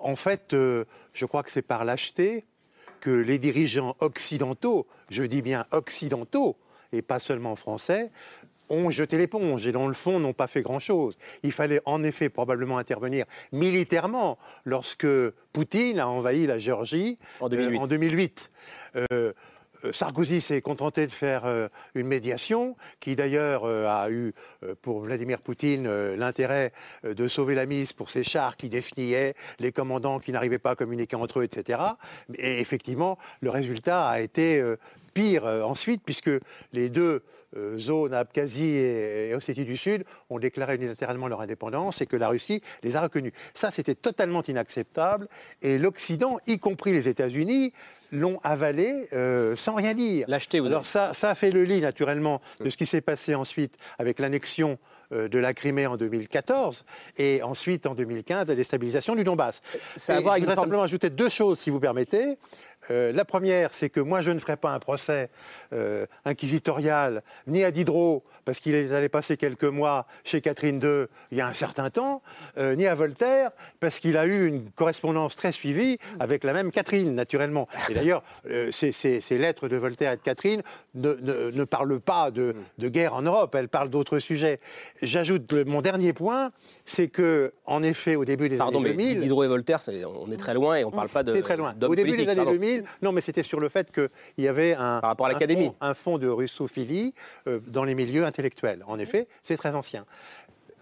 en fait, je crois que c'est par lâcheté que les dirigeants occidentaux, je dis bien occidentaux, et pas seulement français, ont jeté l'éponge et dans le fond n'ont pas fait grand-chose. Il fallait en effet probablement intervenir militairement lorsque Poutine a envahi la Géorgie en 2008. Euh, euh, Sarkozy s'est contenté de faire euh, une médiation qui d'ailleurs a eu pour Vladimir Poutine l'intérêt de sauver la mise pour ses chars qui définiaient les commandants qui n'arrivaient pas à communiquer entre eux, etc. Et effectivement, le résultat a été pire ensuite puisque les deux euh, zones, Abkhazie et, Ossétie du Sud, ont déclaré unilatéralement leur indépendance et que la Russie les a reconnus. Ça, c'était totalement inacceptable et l'Occident, y compris les États-Unis, l'ont avalé euh, sans rien dire. L'acheter, vous Alors ça, ça a fait le lit, naturellement, de ce qui s'est passé ensuite avec l'annexion de la Crimée en 2014 et ensuite en 2015 la déstabilisation du Donbass. Ça je voudrais simplement ajouter deux choses, si vous permettez. Euh, la première, c'est que moi, je ne ferai pas un procès euh, inquisitorial ni à Diderot, parce qu'il allait passer quelques mois chez Catherine II il y a un certain temps, euh, ni à Voltaire, parce qu'il a eu une correspondance très suivie avec la même Catherine, naturellement. Et d'ailleurs, ces, lettres de Voltaire et de Catherine ne, parlent pas de, guerre en Europe, elles parlent d'autres sujets. J'ajoute mon dernier point, c'est que, en effet, au début des années 2000... Mais Diderot et Voltaire, on est très loin et on ne parle pas de... C'est très loin. Au début des années 2000, non, mais c'était sur le fait qu'il y avait un, un, fond, de russophilie euh, dans les milieux intellectuels. En effet, c'est très ancien.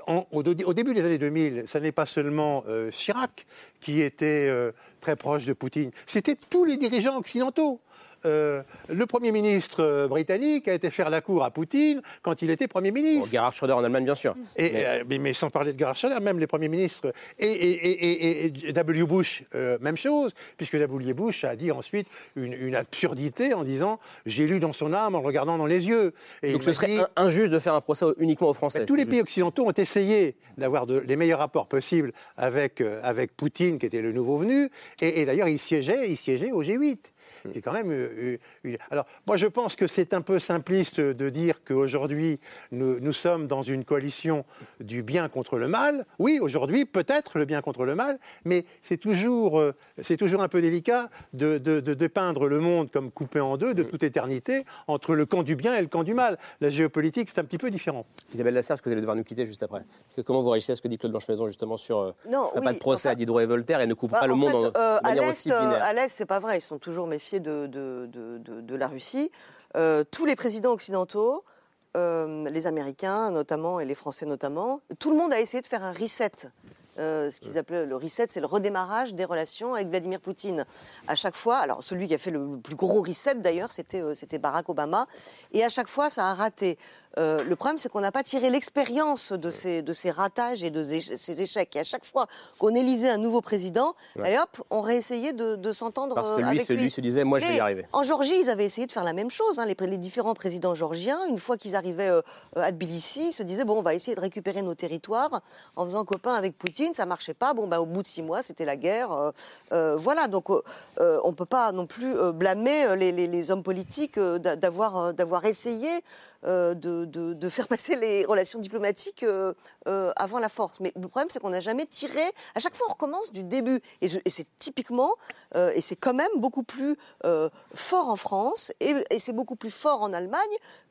au, début des années 2000, ce n'est pas seulement euh, Chirac qui était euh, très proche de Poutine, c'était tous les dirigeants occidentaux. Euh, le Premier ministre euh, britannique a été faire la cour à Poutine quand il était Premier ministre. Gerhard Schröder en Allemagne, bien sûr. Et, mais... Euh, sans parler de Gerhard Schröder, même les Premiers ministres. Et, W. Bush, même chose, puisque W. Bush a dit ensuite une, absurdité en disant J'ai lu dans son âme en le regardant dans les yeux. Et Donc ce serait injuste de faire un procès uniquement aux Français. tous les pays occidentaux ont essayé d'avoir les meilleurs rapports possibles avec, avec Poutine, qui était le nouveau venu. Et, d'ailleurs, il siégeait, il siégeait au G8 est quand même euh, euh, Alors, moi, je pense que c'est un peu simpliste de dire qu'aujourd'hui, nous, nous, sommes dans une coalition du bien contre le mal. Oui, aujourd'hui, peut-être le bien contre le mal, mais c'est toujours, euh, c'est toujours un peu délicat de, de, de, peindre le monde comme coupé en deux de toute éternité entre le camp du bien et le camp du mal. La géopolitique, c'est un petit peu différent. Isabelle Lasserre, que vous allez devoir nous quitter juste après? Comment vous réagissez à ce que dit Claude Blanche-Maison justement sur non, pas de procès à Diderot et Voltaire et ne coupe bah, pas le monde en, de manière aussi binaire? À l'Est, c'est pas vrai. Ils sont toujours de, de, la Russie, euh, tous les présidents occidentaux, euh, les Américains notamment et les Français notamment, tout le monde a essayé de faire un reset. Euh, ce qu'ils appellent le reset, c'est le redémarrage des relations avec Vladimir Poutine. À chaque fois, alors celui qui a fait le plus gros reset d'ailleurs, c'était Barack Obama, et à chaque fois ça a raté. Euh, le problème, c'est qu'on n'a pas tiré l'expérience de ces, de ces ratages et de ces échecs. Et à chaque fois qu'on élisait un nouveau président, hop, on réessayait de, de s'entendre Parce que lui, lui. se disait, moi, je vais y arriver. En Georgie, ils avaient essayé de faire la même chose. Hein. les, les, différents présidents georgiens, une fois qu'ils arrivaient euh, à Tbilissi, ils se disaient, bon, on va essayer de récupérer nos territoires en faisant copain avec Poutine. Ça marchait pas. Bon, bah, au bout de six mois, c'était la guerre. Euh, voilà. Donc, on ne peut pas non plus blâmer les, les, les hommes politiques d'avoir essayé de, de, faire passer les relations diplomatiques euh, euh, avant la force. Mais le problème, c'est qu'on n'a jamais tiré. À chaque fois, on recommence du début. Et, c'est typiquement, euh, et c'est quand même beaucoup plus fort en France, et, et c'est beaucoup plus fort en Allemagne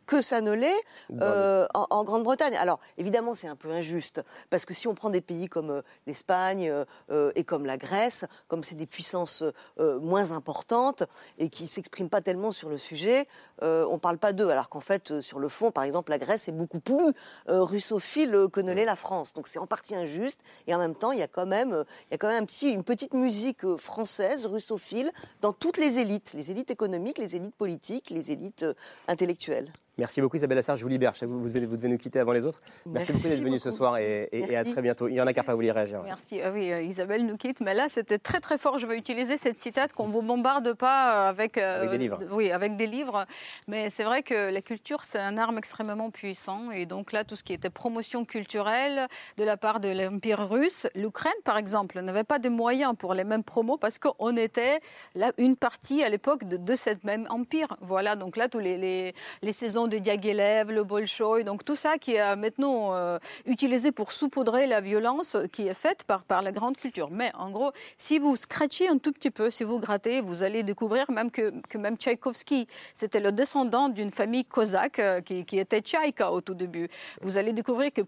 que ça ne l'est euh, en, Grande-Bretagne. Alors, évidemment, c'est un peu injuste, parce que si on prend des pays comme euh, l'Espagne euh, et comme la Grèce, comme c'est des puissances moins importantes et qui ne s'expriment pas tellement sur le sujet, on ne parle pas d'eux. Alors qu'en fait, sur le fond, par exemple, la Grèce est beaucoup plus russophile que ne l'est la France. Donc c'est en partie injuste, et en même temps, il y a quand même, il y a quand même un petit, une petite musique française, russophile, dans toutes les élites, les élites économiques, les élites politiques, les élites intellectuelles. Merci beaucoup Isabelle Assar, je vous libère. Vous, vous, devez, vous devez nous quitter avant les autres. Merci, beaucoup d'être venu ce soir et, à très bientôt. Il y en a qu'à pas vous réagir. Merci. Ah oui, euh, Isabelle nous quitte, mais là c'était très très fort. Je vais utiliser cette citate qu'on vous bombarde pas euh, avec, euh, avec des livres. Oui, avec des livres. Mais c'est vrai que la culture c'est un arme extrêmement puissant et donc là tout ce qui était promotion culturelle de la part de l'empire russe, l'Ukraine par exemple n'avait pas de moyens pour les mêmes promos parce qu'on était là une partie à l'époque de, de cette même empire. Voilà donc là tous les, les, les saisons de Diaghilev, le Bolchoï, donc tout ça qui est maintenant euh, utilisé pour saupoudrer la violence qui est faite par, par la grande culture. Mais en gros, si vous scratchez un tout petit peu, si vous grattez, vous allez découvrir même que, que même Tchaïkovski, c'était le descendant d'une famille cosaque euh, qui, qui, était Tchaïka au tout début. Vous allez découvrir que,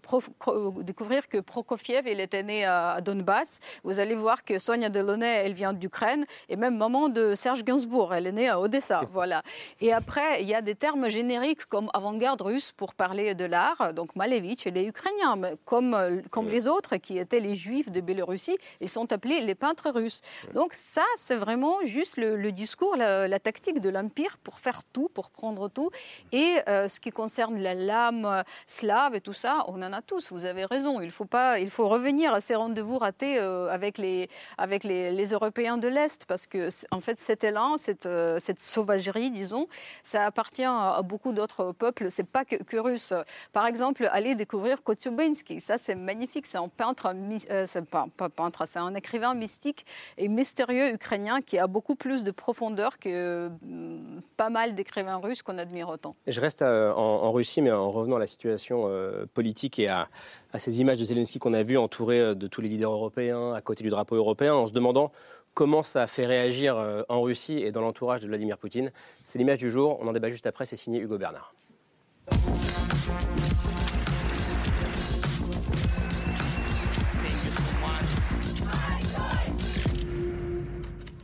découvrir que Prokofiev, il était né à, Donbass. Vous allez voir que Sonia Delaunay, elle vient d'Ukraine. Et même maman de Serge Gainsbourg, elle est née à Odessa. Voilà. Et après, il y a des termes génériques comme avant-garde russe pour parler de l'art. Donc Malevich et les Ukrainiens, comme, comme les autres qui étaient les Juifs de Biélorussie, ils sont appelés les peintres russes. Donc ça, c'est vraiment juste le, discours, la, tactique de l'Empire pour faire tout, pour prendre tout. Et euh, ce qui concerne la lame slave et tout ça, on en a tous, vous avez raison. Il faut, pas, il faut revenir à ces rendez-vous ratés euh, avec, les, avec les, les Européens de l'Est, parce que en fait cet élan, cette, euh, cette sauvagerie, disons, ça appartient à beaucoup d'autres montre au peuple, c'est pas que, russe. Par exemple, aller découvrir Kotyubinsky, ça c'est magnifique, c'est un peintre, euh, c'est pas, pas peintre, c'est un écrivain mystique et mystérieux ukrainien qui a beaucoup plus de profondeur que mm, pas mal d'écrivains russes qu'on admire autant. Je reste euh, en, Russie, mais en revenant à la situation euh, politique et à, à, ces images de Zelensky qu'on a vues entouré de tous les leaders européens, à côté du drapeau européen, en se demandant comment ça a fait réagir en Russie et dans l'entourage de Vladimir Poutine. C'est l'image du jour, on en débat juste après, c'est signé Hugo Bernard.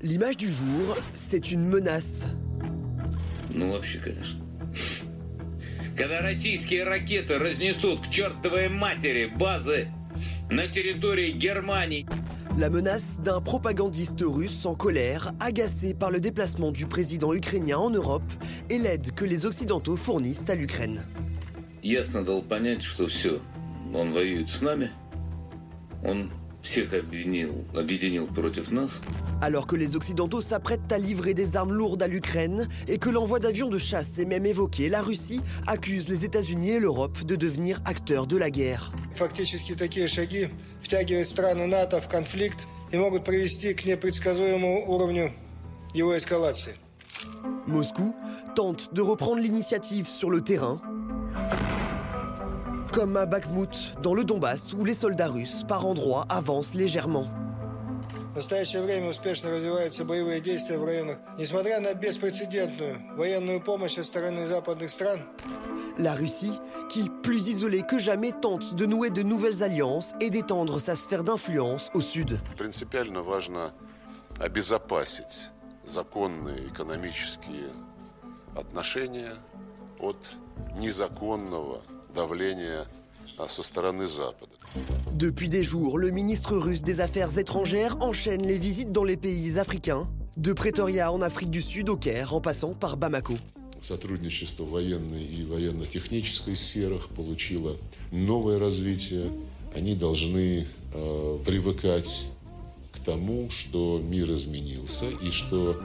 L'image du jour, c'est une menace. Ну, вообще, конечно. Когда российские ракеты разнесут к чертовой матери базы на территории Германии. La menace d'un propagandiste russe en colère, agacé par le déplacement du président ukrainien en Europe et l'aide que les Occidentaux fournissent à l'Ukraine. Ясно дал понять, что все, он воюет с нами, он Alors que les Occidentaux s'apprêtent à livrer des armes lourdes à l'Ukraine et que l'envoi d'avions de chasse est même évoqué, la Russie accuse les États-Unis et l'Europe de devenir acteurs de la guerre. Moscou tente de reprendre l'initiative sur le terrain. comme à Bakhmut, dans le Donbass, où les soldats russes, par endroits, avancent légèrement. В настоящее время успешно развиваются боевые действия в районах. Несмотря на беспрецедентную военную помощь со стороны западных стран, La Russie, qui, plus isolée que jamais, tente de nouer de nouvelles alliances et d'étendre sa sphère d'influence au sud. Принципиально важно обезопасить законные экономические отношения от незаконного depuis des jours, le ministre russe des Affaires étrangères enchaîne les visites dans les pays africains, de Pretoria en Afrique du Sud au Caire, en passant par Bamako. Сотрудничество в военной и военно-технической сферах получило новое развитие. Они должны э, привыкать к тому, что мир изменился и что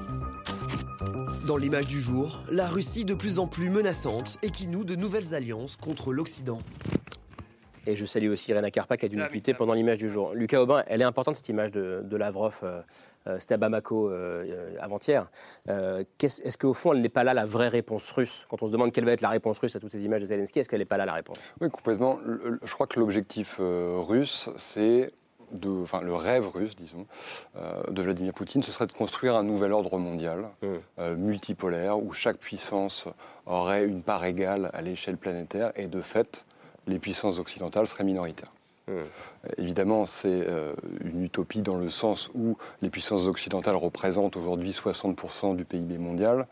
dans l'image du jour, la Russie de plus en plus menaçante et qui noue de nouvelles alliances contre l'Occident. Et je salue aussi Irena Karpa qui a dû nous quitter pendant l'image du jour. Lucas Aubin, elle est importante cette image de, Lavrov. Euh, euh, c'était à Bamako euh, avant-hier. est-ce qu'au fond, elle n'est pas là la vraie réponse russe? Quand on se demande quelle va être la réponse russe à toutes ces images de Zelensky, est-ce qu'elle n'est pas là la réponse? Oui, complètement. je crois que l'objectif russe, c'est enfin, le rêve russe, disons, euh, de Vladimir Poutine, ce serait de construire un nouvel ordre mondial, mmh. euh, multipolaire, où chaque puissance aurait une part égale à l'échelle planétaire, et de fait, les puissances occidentales seraient minoritaires. Mmh. Évidemment, c'est euh, une utopie dans le sens où les puissances occidentales représentent aujourd'hui 60% du PIB mondial,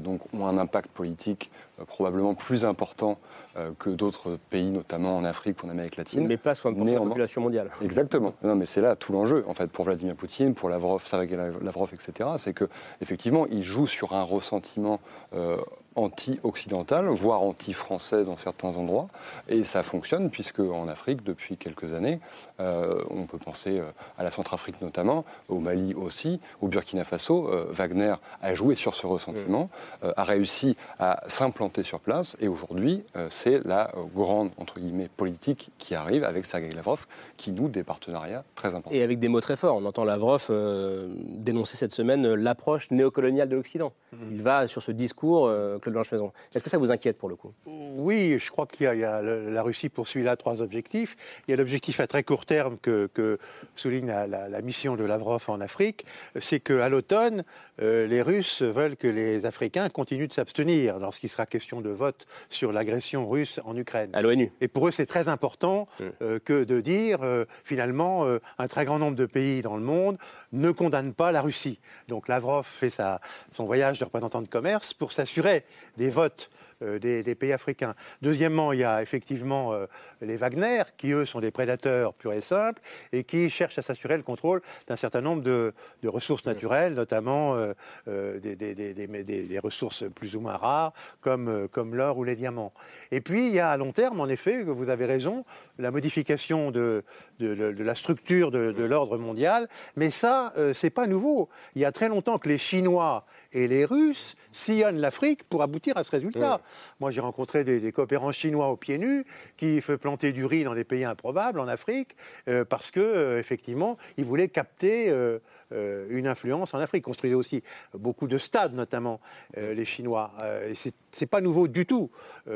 donc ont un impact politique probablement plus important euh, que d'autres pays, notamment en Afrique ou en Amérique latine. Mais pas 60% de la population mondiale. Exactement. Non, mais c'est là tout l'enjeu, en fait, pour Vladimir Poutine, pour Lavrov, Sergei Lavrov, etc. C'est que effectivement, il joue sur un ressentiment euh, anti-occidental, voire anti-français dans certains endroits. Et ça fonctionne, puisque en Afrique, depuis quelques années, euh, on peut penser à la Centrafrique notamment, au Mali aussi, au Burkina Faso, Wagner a joué sur ce ressentiment, mm. a réussi à s'implanter sur place, et aujourd'hui, c'est la euh, grande, entre guillemets, politique qui arrive avec Sergei Lavrov, qui noue des partenariats très importants. Et avec des mots très forts. On entend Lavrov euh, dénoncer cette semaine euh, l'approche néocoloniale de l'Occident. Mhm. Il va sur ce discours, Blanche-Maison. Est-ce que ça vous inquiète pour le coup? Oui, je crois qu'il y, a, la Russie poursuit là trois objectifs. Il y a l'objectif à très court terme que, souligne la, la, mission de Lavrov en Afrique, c'est qu'à l'automne, les Russes veulent que les Africains continuent de s'abstenir lorsqu'il sera question de vote sur l'agression russe en Ukraine. À l'ONU. Et pour eux, c'est très important mm. euh, que de dire, euh, finalement, euh, un très grand nombre de pays dans le monde ne condamnent pas la Russie. Donc Lavrov fait sa, son voyage de représentant de commerce pour s'assurer des votes euh, des, pays africains. Deuxièmement, il y a effectivement euh, les Wagner, qui eux sont des prédateurs purs et simples, et qui cherchent à s'assurer le contrôle d'un certain nombre de, ressources naturelles, notamment euh, des, ressources plus ou moins rares, comme, comme l'or ou les diamants. Et puis, il y a à long terme, en effet, vous avez raison, la modification de, la structure de, l'ordre mondial, mais ça, c'est pas nouveau. Il y a très longtemps que les Chinois et les Russes sillonnent l'Afrique pour aboutir à ce résultat. Moi, j'ai rencontré des, coopérants chinois aux pieds nus qui font planter du riz dans des pays improbables en Afrique parce que, effectivement, ils voulaient capter euh, une influence en Afrique. Ils construisaient aussi beaucoup de stades, notamment euh, les Chinois. Euh, et c'est pas nouveau du tout.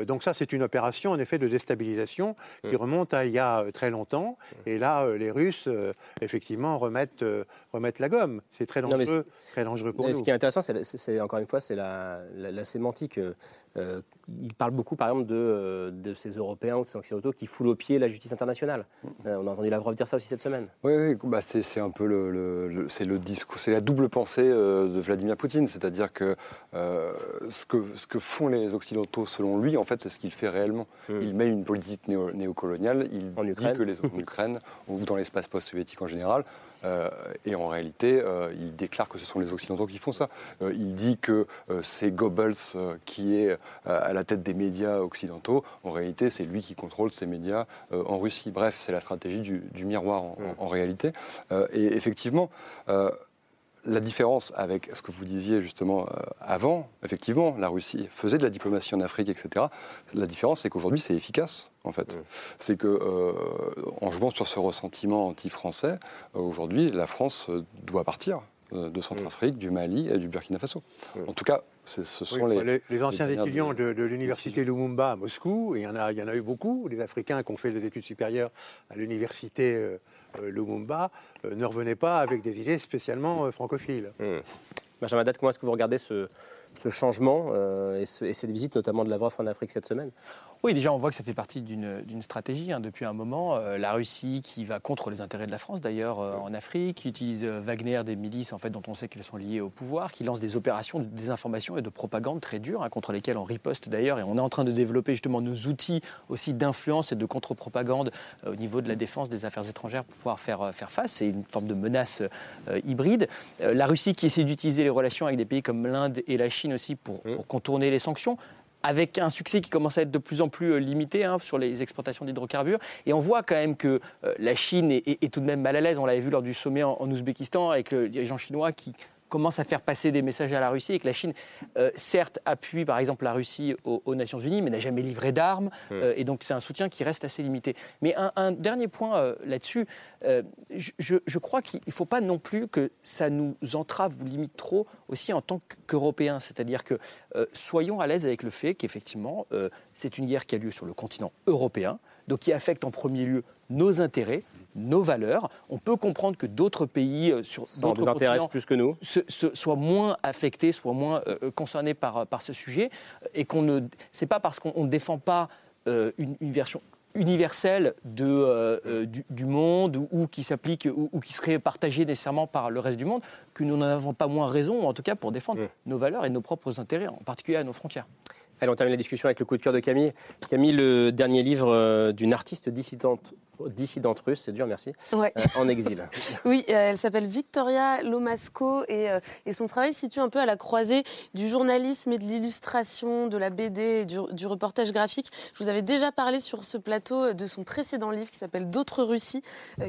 donc ça, c'est une opération en effet de déstabilisation qui remonte à il y a très longtemps. Et là, les Russes, effectivement, remettent, remettent la gomme. C'est très dangereux, très dangereux pour nous. Ce qui est intéressant, c'est encore une fois, c'est la, la, sémantique. il parle beaucoup, par exemple, de, de ces Européens ou de ces Occidentaux qui foulent au pied la justice internationale. on a entendu Lavrov dire ça aussi cette semaine. Oui, oui bah c'est un peu le, le le discours, c'est la double pensée euh, de Vladimir Poutine, c'est-à-dire que, euh, ce que ce que font les Occidentaux, selon lui, en fait, c'est ce qu'il fait réellement. Hmm. Il met une politique néocoloniale, il en dit Ukraine. que les en Ukraine ou dans l'espace post-soviétique en général, euh, et en réalité, il déclare que ce sont les Occidentaux qui font ça. il dit que c'est Goebbels qui est à la tête des médias occidentaux. En réalité, c'est lui qui contrôle ces médias en Russie. Bref, c'est la stratégie du, miroir en, en réalité. et effectivement, la différence avec ce que vous disiez justement euh, avant, effectivement, la Russie faisait de la diplomatie en Afrique, etc. La différence, c'est qu'aujourd'hui, c'est efficace, en fait. C'est que, euh, en jouant sur ce ressentiment anti-français, euh, aujourd'hui, la France doit partir de Centrafrique, du Mali et du Burkina Faso. En tout cas, ce sont les, les, anciens étudiants de, l'université Lumumba à Moscou, et il y, en a, il y en a eu beaucoup, des Africains qui ont fait des études supérieures à l'université euh, Lumumba euh, ne revenait pas avec des idées spécialement euh, francophiles. Mmh. Benjamin comment est-ce que vous regardez ce, ce changement et, cette visite notamment de Lavrov en Afrique cette semaine? Oui, déjà, on voit que ça fait partie d'une stratégie hein, depuis un moment. Euh, la Russie qui va contre les intérêts de la France, d'ailleurs, euh, en Afrique, qui utilise euh, Wagner, des milices en fait, dont on sait qu'elles sont liées au pouvoir, qui lance des opérations de désinformation et de propagande très dures, hein, contre lesquelles on riposte d'ailleurs. Et on est en train de développer justement nos outils aussi d'influence et de contre-propagande au niveau de la défense des affaires étrangères pour pouvoir faire, faire face. C'est une forme de menace hybride. la Russie qui essaie d'utiliser les relations avec des pays comme l'Inde et la Chine aussi pour, pour contourner les sanctions avec un succès qui commence à être de plus en plus euh, limité hein, sur les exportations d'hydrocarbures. Et on voit quand même que euh, la Chine est, tout de même mal à l'aise. On l'avait vu lors du sommet en, en Ouzbékistan avec le dirigeant chinois qui commence à faire passer des messages à la Russie et que la Chine, euh, certes, appuie par exemple la Russie aux, Nations Unies, mais n'a jamais livré d'armes. Hmm. Euh, et donc c'est un soutien qui reste assez limité. Mais un, dernier point euh, là-dessus, je, crois qu'il ne faut pas non plus que ça nous entrave ou limite trop aussi en tant qu'Européens. C'est-à-dire que soyons à l'aise avec le fait qu'effectivement, c'est une guerre qui a lieu sur le continent européen, donc qui affecte en premier lieu nos intérêts, nos valeurs. On peut comprendre que d'autres pays euh, sur d'autres continents plus que nous. soient moins affectés, soient moins euh, euh, concernés par, par ce sujet, et qu'on ne, c'est pas parce qu'on ne défend pas une, version universelle de, du, monde ou, qui s'applique ou, qui serait partagée nécessairement par le reste du monde que nous n'en avons pas moins raison, en tout cas pour défendre mm. nos valeurs et nos propres intérêts, en particulier à nos frontières. Allez, on termine la discussion avec le coup de cœur de Camille. Camille, le dernier livre d'une artiste dissidente dissidente russe, c'est dur, merci, ouais. Euh, en exil. oui, euh, elle s'appelle Victoria Lomasco et, euh, et, son travail se situe un peu à la croisée du journalisme et de l'illustration, de la BD et du, du, reportage graphique. Je vous avais déjà parlé sur ce plateau de son précédent livre qui s'appelle D'autres Russies,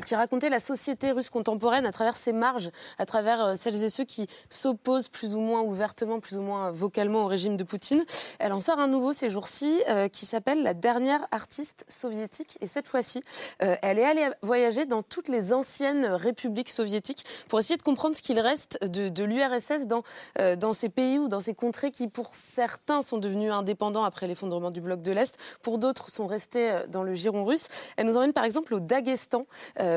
qui racontait la société russe contemporaine à travers ses marges, à travers celles et ceux qui s'opposent plus ou moins ouvertement, plus ou moins vocalement au régime de Poutine. Elle en sort un nouveau ces jours-ci qui s'appelle La dernière artiste soviétique et cette fois-ci, euh, elle est allée voyager dans toutes les anciennes républiques soviétiques pour essayer de comprendre ce qu'il reste de, l'URSS dans, euh, dans ces pays ou dans ces contrées qui, pour certains, sont devenus indépendants après l'effondrement du bloc de l'Est, pour d'autres sont restés euh, dans le giron russe. Elle nous emmène par exemple au Daghestan,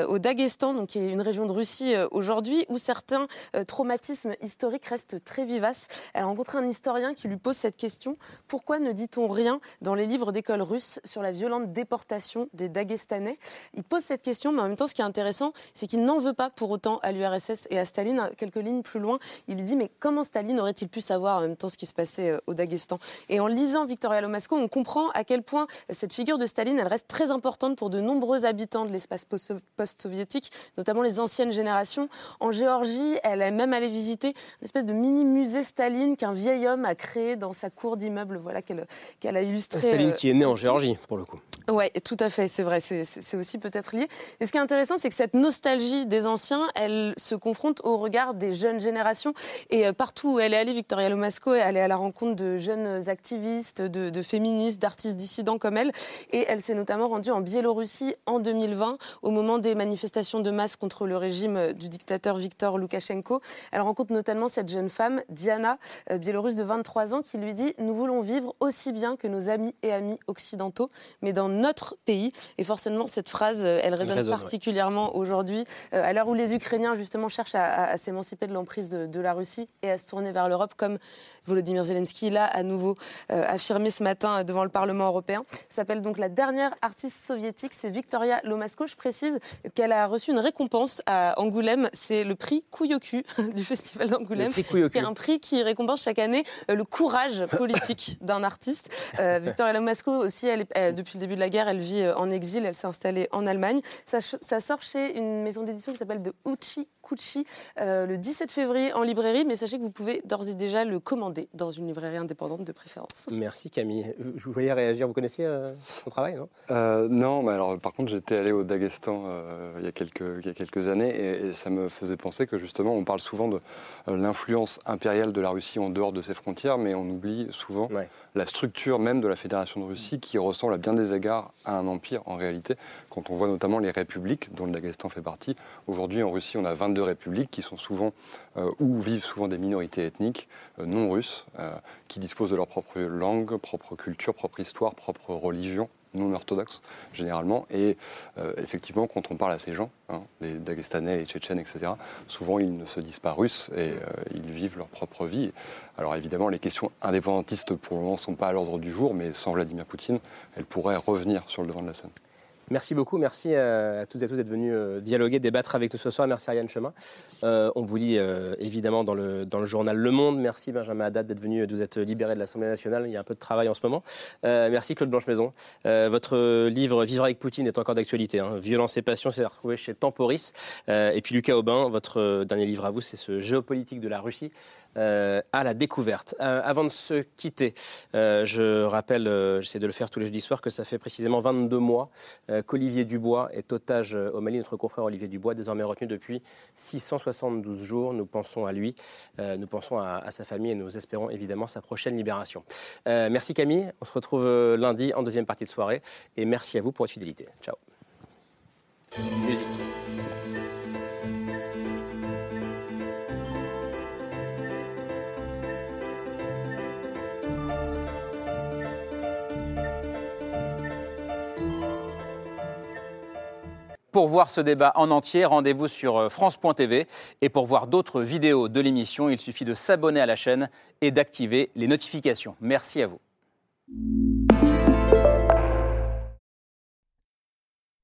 au Daghestan, donc qui est une région de Russie aujourd'hui, où certains traumatismes historiques restent très vivaces. Elle a rencontré un historien qui lui pose cette question pourquoi ne dit-on rien dans les livres d'école russes sur la violente déportation des Dagestanais? Il pose cette question, mais en même temps, ce qui est intéressant, c'est qu'il n'en veut pas pour autant à l'URSS et à Staline. Quelques lignes plus loin, il lui dit Mais comment Staline aurait-il pu savoir en même temps ce qui se passait euh, au Daghestan Et en lisant Victoria Lomasco, on comprend à quel point cette figure de Staline, elle reste très importante pour de nombreux habitants de l'espace post-soviétique, notamment les anciennes générations. En Géorgie, elle est même allée visiter une espèce de mini-musée Staline qu'un vieil homme a créé dans sa cour d'immeuble, voilà, qu'elle a illustré. Staline qui est né en Géorgie, pour le coup. Oui, tout à fait, c'est vrai, c'est aussi peut-être lié. Et ce qui est intéressant, c'est que cette nostalgie des anciens, elle se confronte au regard des jeunes générations. Et euh, partout où elle est allée, Victoria Lomasco, elle est à la rencontre de jeunes activistes, de, féministes, d'artistes dissidents comme elle. Et elle s'est notamment rendue en Biélorussie en 2020, au moment des manifestations de masse contre le régime du dictateur Viktor Loukachenko. Elle rencontre notamment cette jeune femme, Diana, euh, biélorusse de 23 ans, qui lui dit Nous voulons vivre aussi bien que nos amis et amis occidentaux, mais dans notre pays. Et forcément, cette phrase, euh, elle résonne, particulièrement aujourd'hui, euh, à l'heure où les Ukrainiens, justement, cherchent à, s'émanciper de l'emprise de, la Russie et à se tourner vers l'Europe, comme Volodymyr Zelensky l'a à nouveau affirmé ce matin devant le Parlement européen. S'appelle donc la dernière artiste soviétique, c'est Victoria Lomasko. Je précise qu'elle a reçu une récompense à Angoulême, c'est le prix Kouyoku du Festival d'Angoulême, qui est un prix qui récompense chaque année le courage politique d'un artiste. Victoria Lomasko aussi, elle est, depuis le début de la guerre, elle vit euh, en exil, elle s'est installée en Allemagne. Ça, sort chez une maison d'édition qui s'appelle The Uchi euh, le 17 février en librairie, mais sachez que vous pouvez d'ores et déjà le commander dans une librairie indépendante de préférence. Merci Camille. Je vous voyais réagir, vous connaissiez euh, son travail, non? Euh, Non, mais alors par contre j'étais allé au Daghestan il, y a quelques, il y a quelques années et, ça me faisait penser que justement on parle souvent de l'influence impériale de la Russie en dehors de ses frontières, mais on oublie souvent la structure même de la Fédération de Russie qui ressemble à bien des égards à un empire en réalité, quand on voit notamment les républiques dont le Daghestan fait partie. Aujourd'hui en Russie on a 22 républiques qui sont souvent, euh, où vivent souvent des minorités ethniques euh, non russes, euh, qui disposent de leur propre langue, propre culture, propre histoire, propre religion non orthodoxe généralement. Et effectivement, quand on parle à ces gens, hein, les Dagestanais, les Tchétchènes, etc., souvent ils ne se disent pas russes et ils vivent leur propre vie. Alors évidemment, les questions indépendantistes pour le moment ne sont pas à l'ordre du jour, mais sans Vladimir Poutine, elles pourraient revenir sur le devant de la scène. Merci beaucoup, merci à toutes et à tous d'être venus euh, dialoguer, débattre avec nous ce soir. Merci Ariane Chemin. Euh, on vous lit euh, évidemment dans le, journal Le Monde. Merci Benjamin Haddad d'être venu, de vous être libéré de l'Assemblée nationale. Il y a un peu de travail en ce moment. merci Claude Blanche-Maison. votre livre Vivre avec Poutine est encore d'actualité. Hein. Violence et passion, c'est à retrouver chez Temporis. et puis Lucas Aubin, votre dernier livre à vous, c'est ce géopolitique de la Russie. Euh, à la découverte. Euh, avant de se quitter, euh, je rappelle, j'essaie de le faire tous les jeudis soirs, que ça fait précisément 22 mois qu'Olivier Dubois est otage au Mali. Notre confrère Olivier Dubois, désormais retenu depuis 672 jours. Nous pensons à lui, nous pensons à, à, sa famille et nous espérons évidemment sa prochaine libération. merci Camille, on se retrouve lundi en deuxième partie de soirée et merci à vous pour votre fidélité. Ciao. Musique. Pour voir ce débat en entier, rendez-vous sur euh, France.tv. Et pour voir d'autres vidéos de l'émission, il suffit de s'abonner à la chaîne et d'activer les notifications. Merci à vous.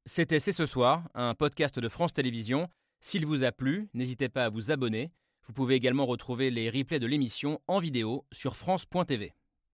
C'était C'est ce soir, un podcast de France Télévisions. S'il vous a plu, n'hésitez pas à vous abonner. Vous pouvez également retrouver les replays de l'émission en vidéo sur France.tv.